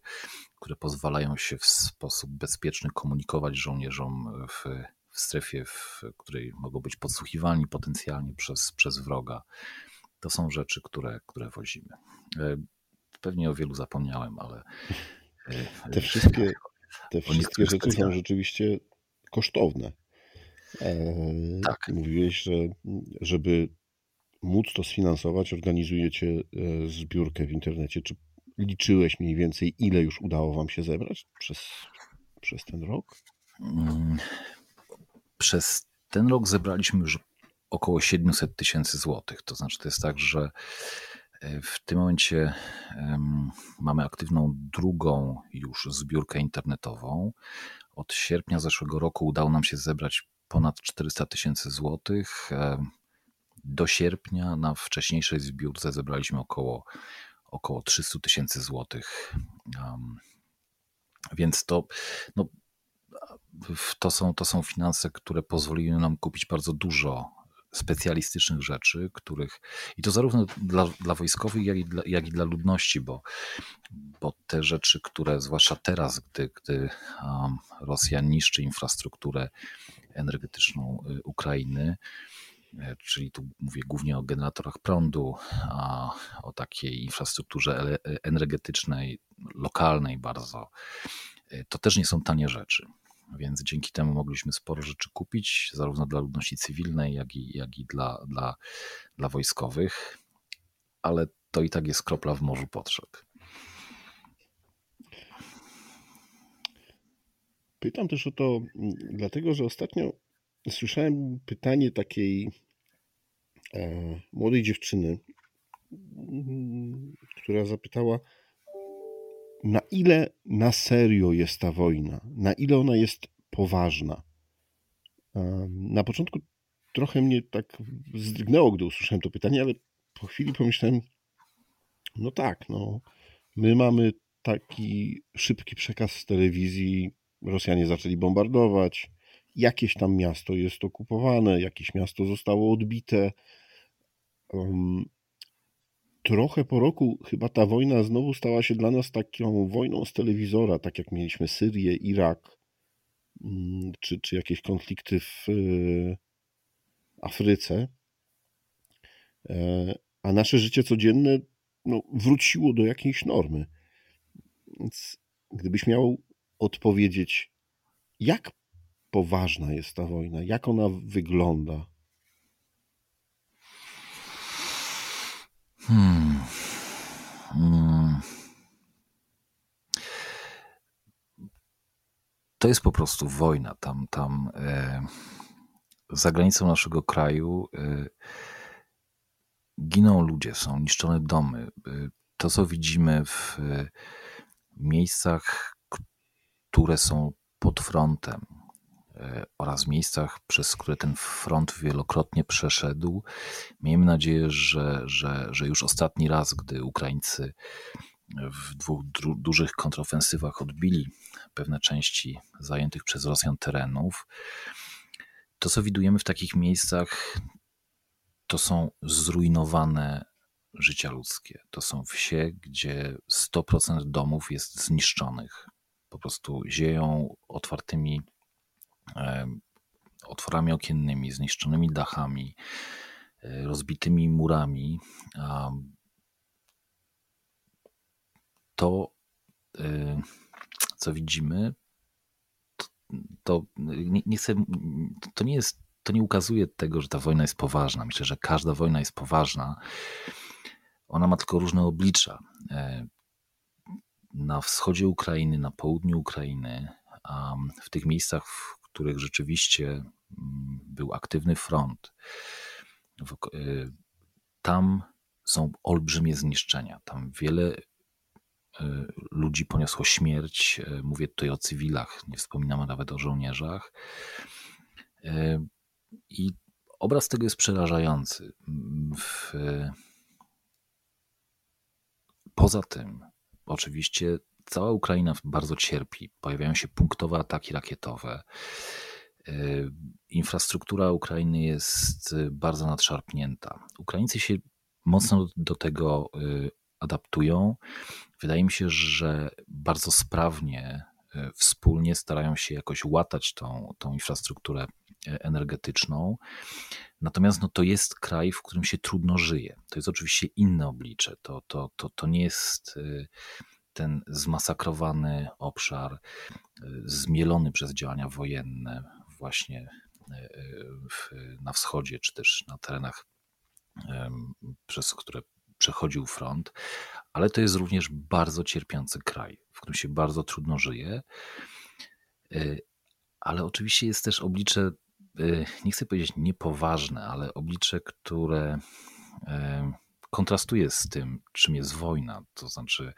które pozwalają się w sposób bezpieczny komunikować żołnierzom w, w strefie, w której mogą być podsłuchiwani potencjalnie przez, przez wroga. To są rzeczy, które, które wozimy. Y, pewnie o wielu zapomniałem, ale. Y, te wszystkie, te wszystkie rzeczy są rzeczywiście kosztowne. Tak. Mówiłeś, że żeby móc to sfinansować, organizujecie zbiórkę w internecie. Czy liczyłeś mniej więcej, ile już udało Wam się zebrać przez, przez ten rok? Mm, przez ten rok zebraliśmy już około 700 tysięcy złotych. To znaczy, to jest tak, że e, w tym momencie mamy aktywną drugą już zbiórkę internetową. Od sierpnia zeszłego roku udało nam się zebrać ponad 400 tysięcy złotych. Do sierpnia na wcześniejszej zbiórce zebraliśmy około, około 300 tysięcy złotych. Więc to, no, to, są, to są finanse, które pozwoliły nam kupić bardzo dużo specjalistycznych rzeczy, których i to zarówno dla, dla wojskowych, jak i dla, jak i dla ludności, bo, bo te rzeczy, które zwłaszcza teraz, gdy, gdy um, Rosja niszczy infrastrukturę energetyczną y, Ukrainy, y, czyli tu mówię głównie o generatorach prądu, a o takiej infrastrukturze energetycznej, lokalnej bardzo. Y, to też nie są tanie rzeczy. Więc dzięki temu mogliśmy sporo rzeczy kupić, zarówno dla ludności cywilnej, jak i, jak i dla, dla, dla wojskowych, ale to i tak jest kropla w morzu potrzeb. Pytam też o to, dlatego że ostatnio słyszałem pytanie takiej e, młodej dziewczyny, która zapytała, na ile na serio jest ta wojna, na ile ona jest poważna. Na początku trochę mnie tak zdrygnęło, gdy usłyszałem to pytanie, ale po chwili pomyślałem, no tak, no, my mamy taki szybki przekaz z telewizji, Rosjanie zaczęli bombardować, jakieś tam miasto jest okupowane, jakieś miasto zostało odbite trochę po roku chyba ta wojna znowu stała się dla nas taką wojną z telewizora, tak jak mieliśmy Syrię, Irak, mm, czy, czy jakieś konflikty w e, Afryce. E, a nasze życie codzienne no, wróciło do jakiejś normy. Więc gdybyś miał odpowiedzieć, jak poważna jest ta wojna, jak ona wygląda, Hmm. Hmm. To jest po prostu wojna. Tam, tam e, za granicą naszego kraju e, giną ludzie, są niszczone domy. E, to, co widzimy w e, miejscach, które są pod frontem, E, oraz miejscach, przez które ten front wielokrotnie przeszedł. Miejmy nadzieję, że, że, że już ostatni raz, gdy Ukraińcy w dwóch dużych kontrofensywach odbili pewne części zajętych przez Rosjan terenów, to co widujemy w takich miejscach, to są zrujnowane życia ludzkie. To są wsie, gdzie 100% domów jest zniszczonych. Po prostu zieją otwartymi otworami okiennymi, zniszczonymi dachami, e, rozbitymi murami, to e, co widzimy, to, to nie, chcę, to nie jest, to nie ukazuje tego, że ta wojna jest poważna. Myślę, że każda wojna jest poważna. Ona ma tylko różne oblicza. Na wschodzie Ukrainy, na południu Ukrainy, w tych miejscach, w których rzeczywiście mm, był aktywny front, y, tam są olbrzymie zniszczenia. Tam wiele y, ludzi poniosło śmierć. Y, mówię tutaj o cywilach, nie wspominamy nawet o żołnierzach. I obraz tego jest przerażający. Poza tym, oczywiście, cała Ukraina bardzo cierpi. Pojawiają się punktowe ataki rakietowe. Infrastruktura Ukrainy jest bardzo nadszarpnięta. Ukraińcy się mocno do tego y, adaptują. Wydaje mi się, że bardzo sprawnie y, wspólnie starają się jakoś łatać tą, tą infrastrukturę energetyczną. Natomiast no, to jest kraj, w którym się trudno żyje. To jest oczywiście inne oblicze. To, to, to, to nie jest y, ten zmasakrowany obszar, zmielony przez działania wojenne, właśnie w, na wschodzie, czy też na terenach przez które przechodził front, ale to jest również bardzo cierpiący kraj, w którym się bardzo trudno żyje. E, ale oczywiście jest też oblicze, e, nie chcę powiedzieć niepoważne, ale oblicze, które kontrastuje z tym, czym jest wojna. To znaczy,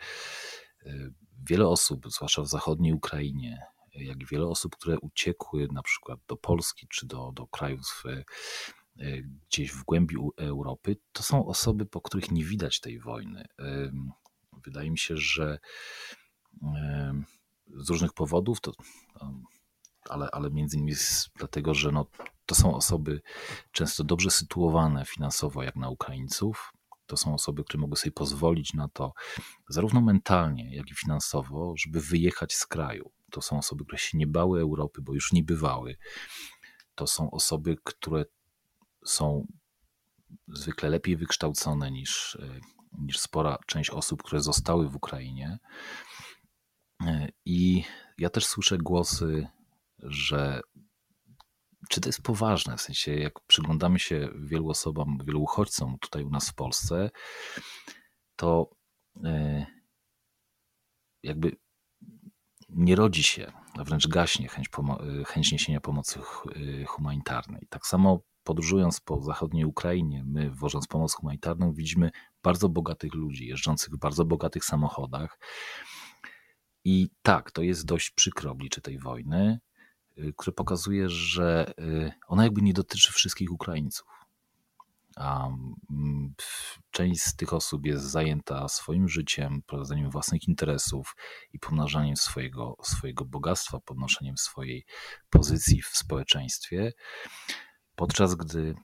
e, wiele osób, zwłaszcza w zachodniej Ukrainie, jak wiele osób, które uciekły na przykład do Polski czy do, do krajów gdzieś w głębi Europy, to są osoby, po których nie widać tej wojny. Wydaje mi się, że z różnych powodów, to, ale, ale między innymi dlatego, że no, to są osoby często dobrze sytuowane finansowo, jak na Ukraińców. To są osoby, które mogły sobie pozwolić na to, zarówno mentalnie, jak i finansowo, żeby wyjechać z kraju. To są osoby, które się nie bały Europy, bo już nie bywały. To są osoby, które są zwykle lepiej wykształcone niż, e, niż spora część osób, które zostały w Ukrainie. E, I ja też słyszę głosy, że czy to jest poważne, w sensie jak przyglądamy się wielu osobom, wielu uchodźcom tutaj u nas w Polsce, to e, jakby nie rodzi się, a wręcz gaśnie chęć, chęć niesienia pomocy humanitarnej. Tak samo podróżując po zachodniej Ukrainie, my wożąc pomoc humanitarną, widzimy bardzo bogatych ludzi, jeżdżących w bardzo bogatych samochodach. I tak, to jest dość przykre oblicze tej wojny, które pokazuje, że y, ona jakby nie dotyczy wszystkich Ukraińców. A mm, część z tych osób jest zajęta swoim życiem, prowadzeniem własnych interesów i pomnażaniem swojego, swojego bogactwa, podnoszeniem swojej pozycji w społeczeństwie podczas gdy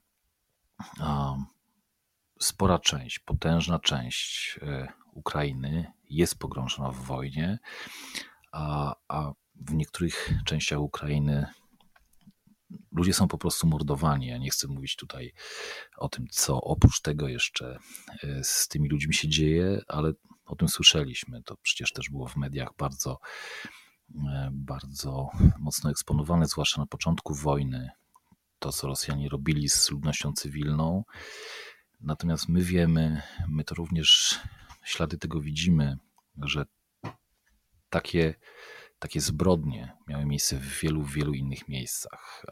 spora część, potężna część e, Ukrainy jest pogrążona w wojnie, a, a w niektórych częściach Ukrainy ludzie są po prostu mordowani. Ja nie chcę mówić tutaj o tym, co oprócz tego jeszcze e, z tymi ludźmi się dzieje, ale o tym słyszeliśmy. To przecież też było w mediach bardzo, e, bardzo mocno eksponowane, zwłaszcza na początku wojny to, co Rosjanie robili z ludnością cywilną. Natomiast my wiemy, my to również ślady tego widzimy, że takie, takie zbrodnie miały miejsce w wielu, wielu innych miejscach.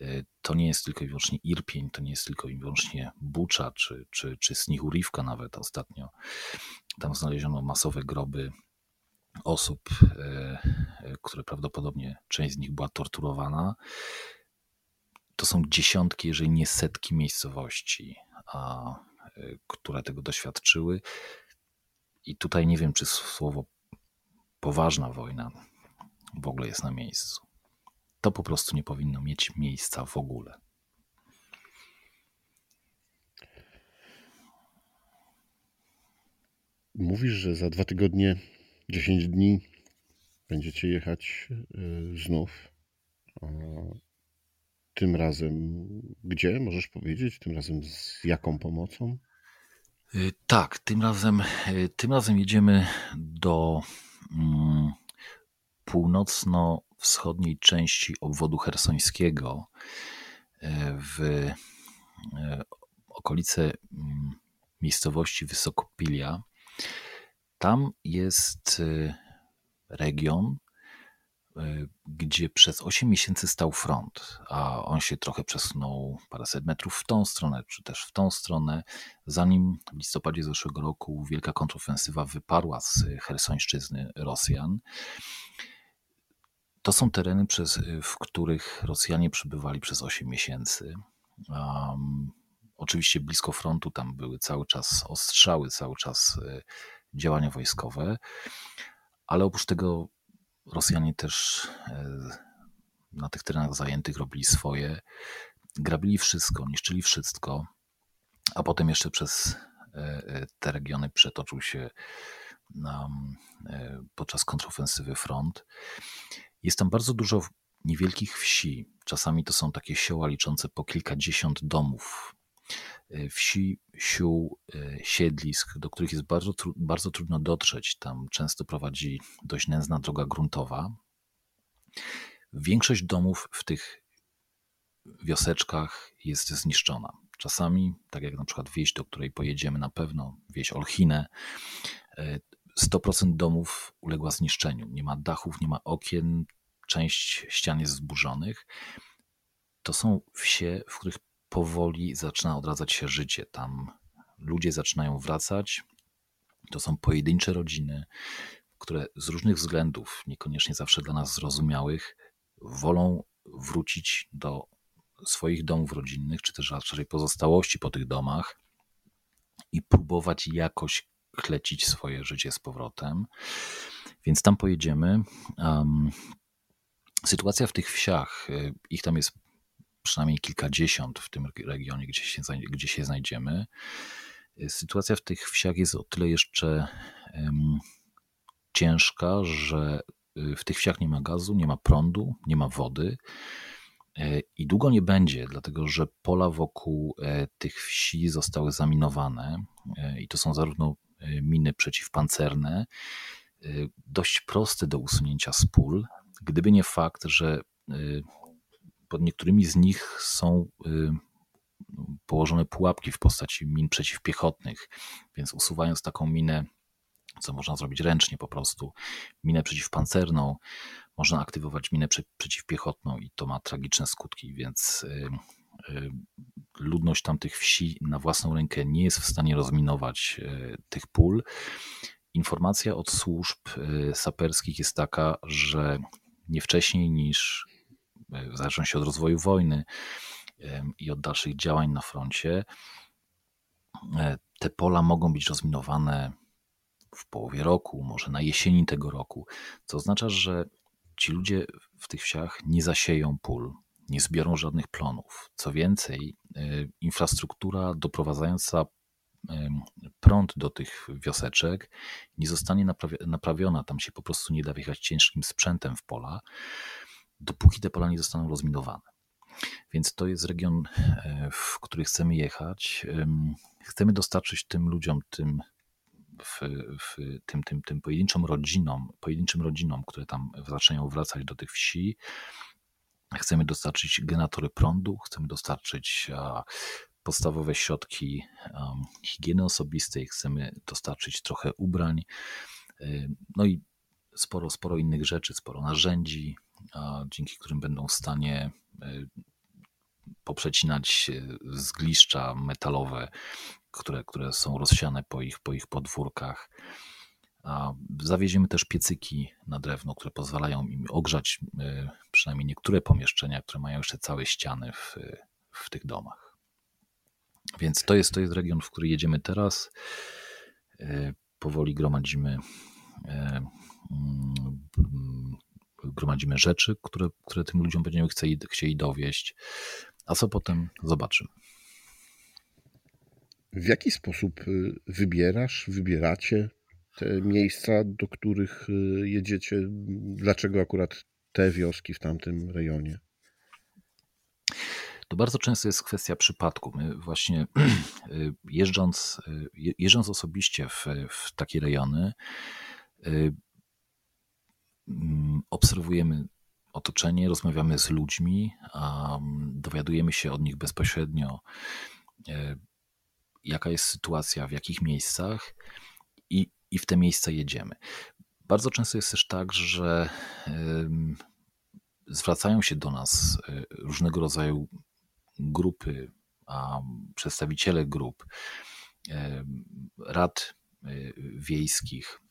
Y, to nie jest tylko i wyłącznie Irpień, to nie jest tylko i wyłącznie Bucza czy, czy, czy Snichurivka nawet ostatnio. Tam znaleziono masowe groby osób, e, e, które prawdopodobnie część z nich była torturowana. To są dziesiątki, jeżeli nie setki miejscowości, a, które tego doświadczyły. I tutaj nie wiem, czy słowo poważna wojna w ogóle jest na miejscu. To po prostu nie powinno mieć miejsca w ogóle. Mówisz, że za dwa tygodnie 10 dni będziecie jechać y, znów. Tym razem gdzie? Możesz powiedzieć? Tym razem z jaką pomocą? Y, tak, tym razem, y, tym razem jedziemy do północno-wschodniej części obwodu hersońskiego w okolice mm, miejscowości Wysokopilia. Tam jest y, region, gdzie przez 8 miesięcy stał front, a on się trochę przesunął paręset metrów w tą stronę, czy też w tą stronę, zanim w listopadzie zeszłego roku wielka kontrofensywa wyparła z hersońszczyzny Rosjan. To są tereny, przez, w których Rosjanie przebywali przez 8 miesięcy. Um, oczywiście blisko frontu tam były cały czas ostrzały, cały czas y, działania wojskowe, ale oprócz tego Rosjanie też y, na tych terenach zajętych robili swoje, grabili wszystko, niszczyli wszystko, a potem jeszcze przez y, te regiony przetoczył się podczas kontrofensywy front. Jest tam bardzo dużo niewielkich wsi. Czasami to są takie sioła liczące po kilkadziesiąt domów. E, wsi, sił, e, siedlisk, do których jest bardzo, bardzo trudno dotrzeć. Tam często prowadzi dość nędzna droga gruntowa. Większość domów w tych wioseczkach jest zniszczona. Czasami, tak jak na przykład wieś, do której pojedziemy na pewno, wieś Olchinę, 100% e, domów uległa zniszczeniu. Nie ma dachów, nie ma okien, część ścian jest zburzonych. To są wsie, w których powoli zaczyna odradzać się życie. Tam ludzie zaczynają wracać. To są pojedyncze rodziny, które z różnych względów, niekoniecznie zawsze dla nas zrozumiałych, wolą wrócić do swoich domów rodzinnych, czy też raczej pozostałości po tych domach i próbować jakoś klecić swoje życie z powrotem. Więc tam pojedziemy. Sytuacja w tych wsiach, y, ich tam jest przynajmniej kilkadziesiąt w tym regionie, gdzie się, gdzie się znajdziemy. Y, sytuacja w tych wsiach jest o tyle jeszcze um, ciężka, że y, w tych wsiach nie ma gazu, nie ma prądu, nie ma wody. I długo nie będzie, dlatego że pola wokół tych wsi zostały zaminowane i to są zarówno miny przeciwpancerne, dość proste do usunięcia z pól, Gdyby nie fakt, że pod niektórymi z nich są y, położone pułapki w postaci min przeciwpiechotnych, więc usuwając taką minę, co można zrobić ręcznie po prostu, minę przeciwpancerną, można aktywować minę przeciwpiechotną i to ma tragiczne skutki, więc y, ludność tamtych wsi na własną rękę nie jest w stanie rozminować tych pól. Informacja od służb saperskich jest taka, że nie wcześniej niż, w zależności od rozwoju wojny i od dalszych działań na froncie, e, te pola mogą być rozminowane w połowie roku, może na jesieni tego roku, co oznacza, że ci ludzie w tych wsiach nie zasieją pól, nie zbiorą żadnych plonów. Co więcej, e, infrastruktura doprowadzająca prąd do tych wioseczek nie zostanie naprawiona, tam się po prostu nie da wjechać ciężkim sprzętem w pola, dopóki te pola nie zostaną rozminowane. Więc to jest region, e, w który chcemy jechać. Chcemy dostarczyć tym ludziom, tym, w, w tym, tym, tym pojedynczym rodzinom, pojedynczym rodzinom, które tam zaczynają wracać do tych wsi, Chcemy dostarczyć generatory prądu, chcemy dostarczyć podstawowe środki higieny osobistej, chcemy dostarczyć trochę ubrań, y, no i sporo, sporo innych rzeczy, sporo narzędzi, dzięki którym będą w stanie y, poprzecinać y, zgliszcza metalowe, które, które są rozsiane po ich, po ich podwórkach. Zawieziemy też piecyki na drewno, które pozwalają im ogrzać przynajmniej niektóre pomieszczenia, które mają jeszcze całe ściany w, w tych domach. Więc to jest, to jest region, w który jedziemy teraz. E, powoli gromadzimy e, gromadzimy rzeczy, które, które tym ludziom będziemy chcieli, chcieli dowieść, a co potem zobaczymy. W jaki sposób y, wybierasz, wybieracie te miejsca, do których y, jedziecie? Dlaczego akurat te wioski w tamtym rejonie? to bardzo często jest kwestia przypadku. My właśnie y, jeżdżąc, jeżdżąc osobiście w, w takie rejony, obserwujemy otoczenie, rozmawiamy z ludźmi, dowiadujemy się od nich bezpośrednio, jaka jest sytuacja, w jakich miejscach i i w te miejsca jedziemy. Bardzo często jest też tak, że zwracają się do nas e, różnego rodzaju grupy, przedstawiciele grup, rad e, wiejskich e,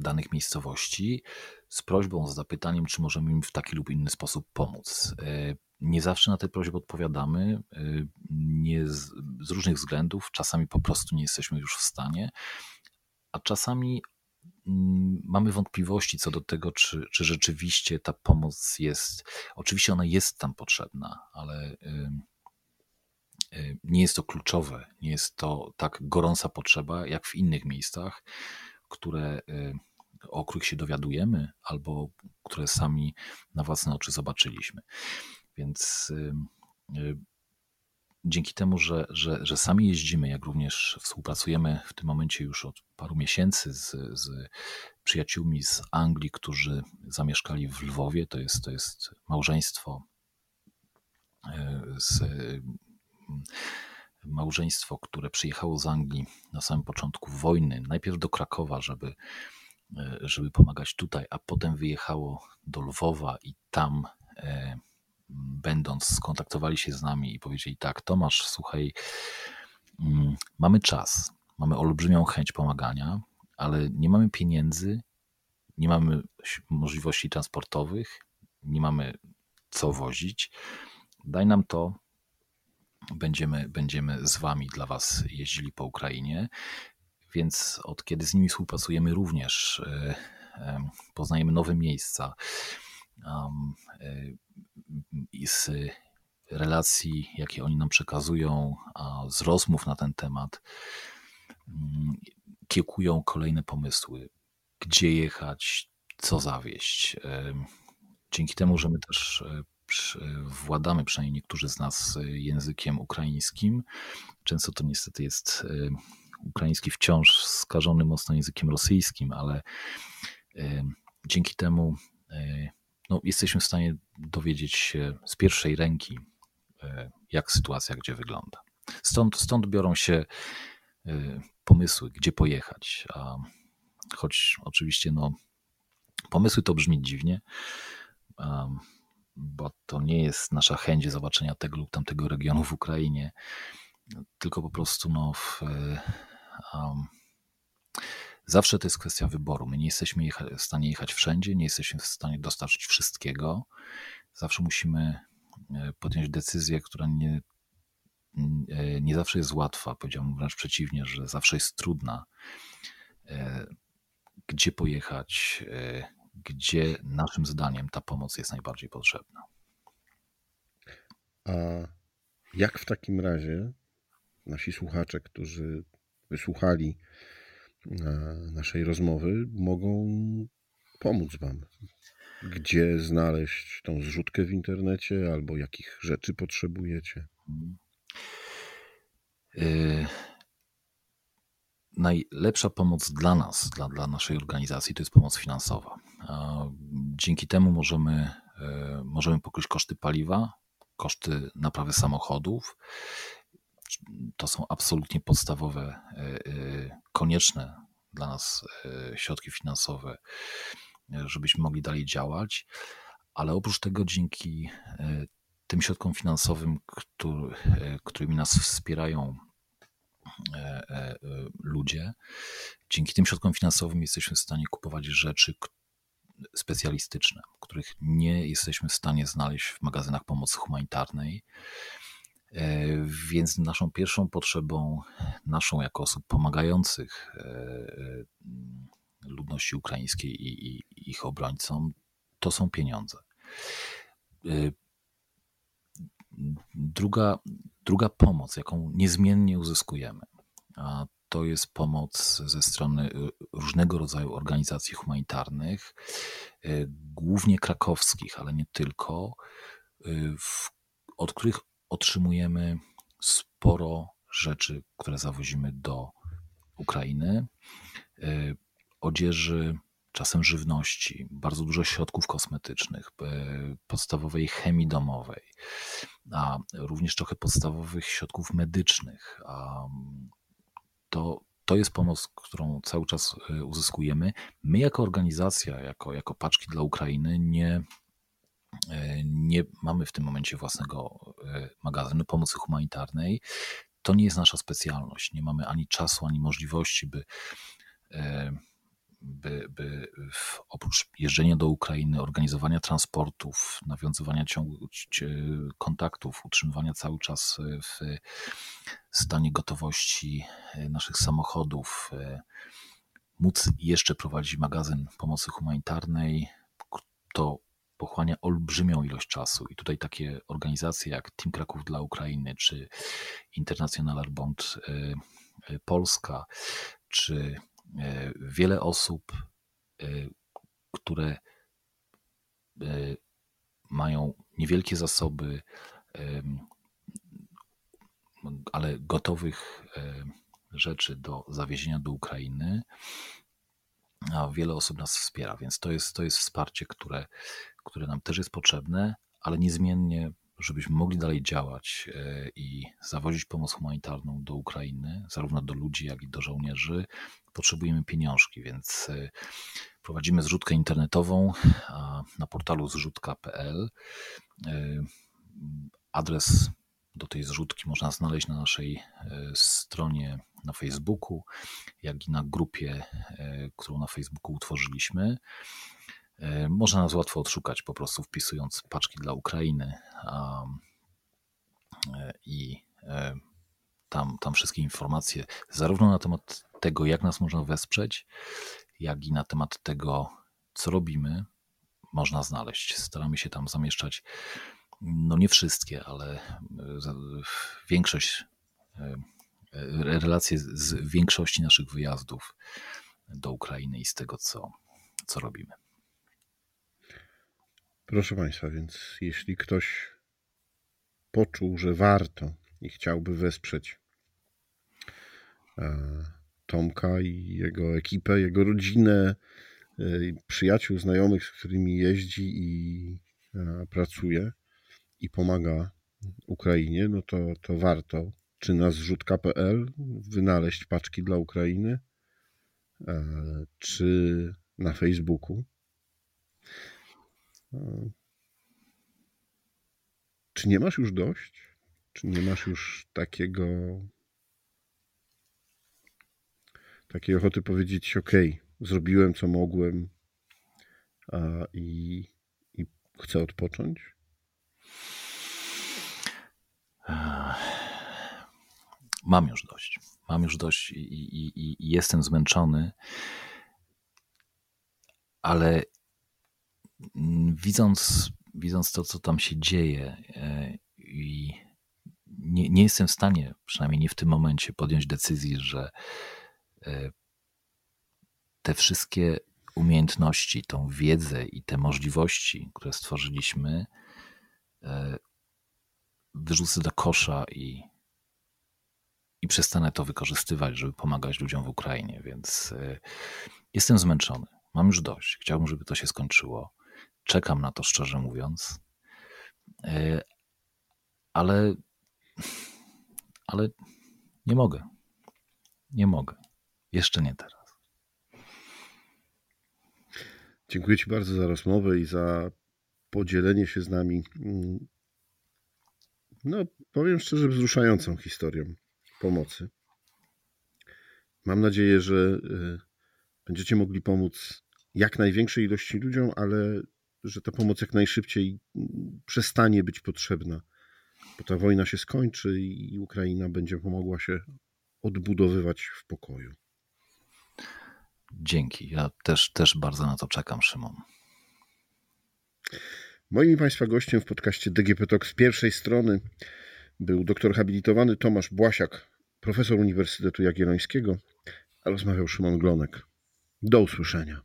danych miejscowości z prośbą, z zapytaniem, czy możemy im w taki lub inny sposób pomóc. Nie zawsze na te prośby odpowiadamy, nie z, z różnych względów, czasami po prostu nie jesteśmy już w stanie, a czasami mm, mamy wątpliwości co do tego, czy, czy rzeczywiście ta pomoc jest. Oczywiście ona jest tam potrzebna, ale nie jest to kluczowe, nie jest to tak gorąca potrzeba jak w innych miejscach, które, o których się dowiadujemy albo które sami na własne oczy zobaczyliśmy. Więc dzięki temu, że, że, że sami jeździmy, jak również współpracujemy w tym momencie już od paru miesięcy z, z przyjaciółmi z Anglii, którzy zamieszkali w Lwowie, to jest, to jest małżeństwo z małżeństwo, które przyjechało z Anglii na samym początku wojny, najpierw do Krakowa, żeby, e, żeby pomagać tutaj, a potem wyjechało do Lwowa i tam e, będąc, skontaktowali się z nami i powiedzieli: Tak, Tomasz, słuchaj, mm, mamy czas, mamy olbrzymią chęć pomagania, ale nie mamy pieniędzy, nie mamy możliwości transportowych, nie mamy co wozić. Daj nam to, będziemy, będziemy z Wami dla Was jeździli po Ukrainie. Więc od kiedy z nimi współpracujemy, również e, e, poznajemy nowe miejsca i z relacji, jakie oni nam przekazują, z rozmów na ten temat, mm, kiełkują kolejne pomysły, gdzie jechać, co zawieść. Dzięki temu, że my też e, władamy, przynajmniej niektórzy z nas, językiem ukraińskim, często to niestety jest e, ukraiński wciąż skażony mocno językiem rosyjskim, ale dzięki temu e, no, jesteśmy w stanie dowiedzieć się z pierwszej ręki, e, jak sytuacja gdzie wygląda. Stąd, stąd biorą się e, pomysły, gdzie pojechać. A choć oczywiście no, pomysły to brzmi dziwnie, bo to nie jest nasza chęć zobaczenia tego lub tamtego regionu w Ukrainie, tylko po prostu no, w, um, Zawsze to jest kwestia wyboru. My nie jesteśmy w stanie jechać wszędzie, nie jesteśmy w stanie dostarczyć wszystkiego. Zawsze musimy e, podjąć decyzję, która nie, e, nie zawsze jest łatwa. Powiedziałbym wręcz przeciwnie, że zawsze jest trudna. Gdzie pojechać, gdzie naszym zdaniem ta pomoc jest najbardziej potrzebna. A jak w takim razie nasi słuchacze, którzy wysłuchali naszej rozmowy mogą pomóc Wam. Gdzie znaleźć tą zrzutkę w internecie albo jakich rzeczy potrzebujecie? Yy, najlepsza pomoc dla nas, dla, dla naszej organizacji, to jest pomoc finansowa. Dzięki temu możemy, yy, możemy pokryć koszty paliwa, koszty naprawy samochodów to są absolutnie podstawowe, e, e, konieczne dla nas e, środki finansowe, żebyśmy mogli dalej działać. Ale oprócz tego, dzięki tym środkom finansowym, który, którymi nas wspierają ludzie, dzięki tym środkom finansowym jesteśmy w stanie kupować rzeczy specjalistyczne, których nie jesteśmy w stanie znaleźć w magazynach pomocy humanitarnej. E, więc naszą pierwszą potrzebą, naszą jako osób pomagających e, e, ludności ukraińskiej i, ich obrońcom, to są pieniądze. Druga, druga pomoc, jaką niezmiennie uzyskujemy, a to jest pomoc ze strony różnego rodzaju organizacji humanitarnych, głównie krakowskich, ale nie tylko, w, od których otrzymujemy sporo rzeczy, które zawozimy do Ukrainy. Odzieży, czasem żywności, bardzo dużo środków kosmetycznych, podstawowej chemii domowej, a również trochę podstawowych środków medycznych. To, to jest pomoc, którą cały czas uzyskujemy. My, jako organizacja, jako, jako paczki dla Ukrainy, nie, nie mamy w tym momencie własnego magazynu pomocy humanitarnej. To nie jest nasza specjalność. Nie mamy ani czasu, ani możliwości, by by, by oprócz jeżdżenia do Ukrainy, organizowania transportów, nawiązywania ciągu, kontaktów, utrzymywania cały czas w stanie gotowości e, naszych samochodów, e, móc jeszcze prowadzić magazyn pomocy humanitarnej, to pochłania olbrzymią ilość czasu. I tutaj takie organizacje jak Team Kraków dla Ukrainy, czy International Bond e, Polska, czy E, wiele osób, e, które e, mają niewielkie zasoby, ale gotowych rzeczy do zawiezienia do Ukrainy, a wiele osób nas wspiera, więc to jest, to jest wsparcie, które, które nam też jest potrzebne, ale niezmiennie żebyśmy mogli dalej działać e, i zawozić pomoc humanitarną do Ukrainy, zarówno do ludzi, jak i do żołnierzy, potrzebujemy pieniążki, więc e, prowadzimy zrzutkę internetową na portalu zrzutka.pl. E, adres do tej zrzutki można znaleźć na naszej stronie na Facebooku, jak i na grupie, którą na Facebooku utworzyliśmy. Można nas łatwo odszukać, po prostu wpisując paczki dla Ukrainy i tam, tam wszystkie informacje, zarówno na temat tego, jak nas można wesprzeć, jak i na temat tego, co robimy, można znaleźć. Staramy się tam zamieszczać, no nie wszystkie, ale większość, relacje z większości naszych wyjazdów do Ukrainy i z tego, co, co robimy. Proszę Państwa, więc jeśli ktoś poczuł, że warto i chciałby wesprzeć e, Tomka i jego ekipę, jego rodzinę, e, przyjaciół, znajomych, z którymi jeździ i e, pracuje i pomaga Ukrainie, no to, to warto. Czy na zrzutka.pl wynaleźć paczki dla Ukrainy, czy na Facebooku? Czy nie masz już dość? Czy nie masz już takiego takiej ochoty powiedzieć, ok, zrobiłem co mogłem a, i, i chcę odpocząć? Mam już dość. Mam już dość i, i, i jestem zmęczony, ale widząc, widząc to, co tam się dzieje e, i nie, nie jestem w stanie, przynajmniej nie w tym momencie, podjąć decyzji, że e, te wszystkie umiejętności, tą wiedzę i te możliwości, które stworzyliśmy, e, wyrzucę do kosza i, i przestanę to wykorzystywać, żeby pomagać ludziom w Ukrainie. Więc jestem zmęczony. Mam już dość. Chciałbym, żeby to się skończyło. Czekam na to, szczerze mówiąc. E, ale, ale nie mogę. Nie mogę. Jeszcze nie teraz. Dziękuję Ci bardzo za rozmowę i za podzielenie się z nami, mm, no powiem szczerze, wzruszającą historią pomocy. Mam nadzieję, że y, będziecie mogli pomóc jak największej ilości ludziom, ale że ta pomoc jak najszybciej przestanie być potrzebna, bo ta wojna się skończy i Ukraina będzie pomogła się odbudowywać w pokoju. Dzięki. Ja też, też bardzo na to czekam, Szymon. Moim Państwa gościem w podcaście DGP Talk z pierwszej strony był doktor habilitowany Tomasz Błasiak, profesor Uniwersytetu Jagiellońskiego, a rozmawiał Szymon Glonek. Do usłyszenia.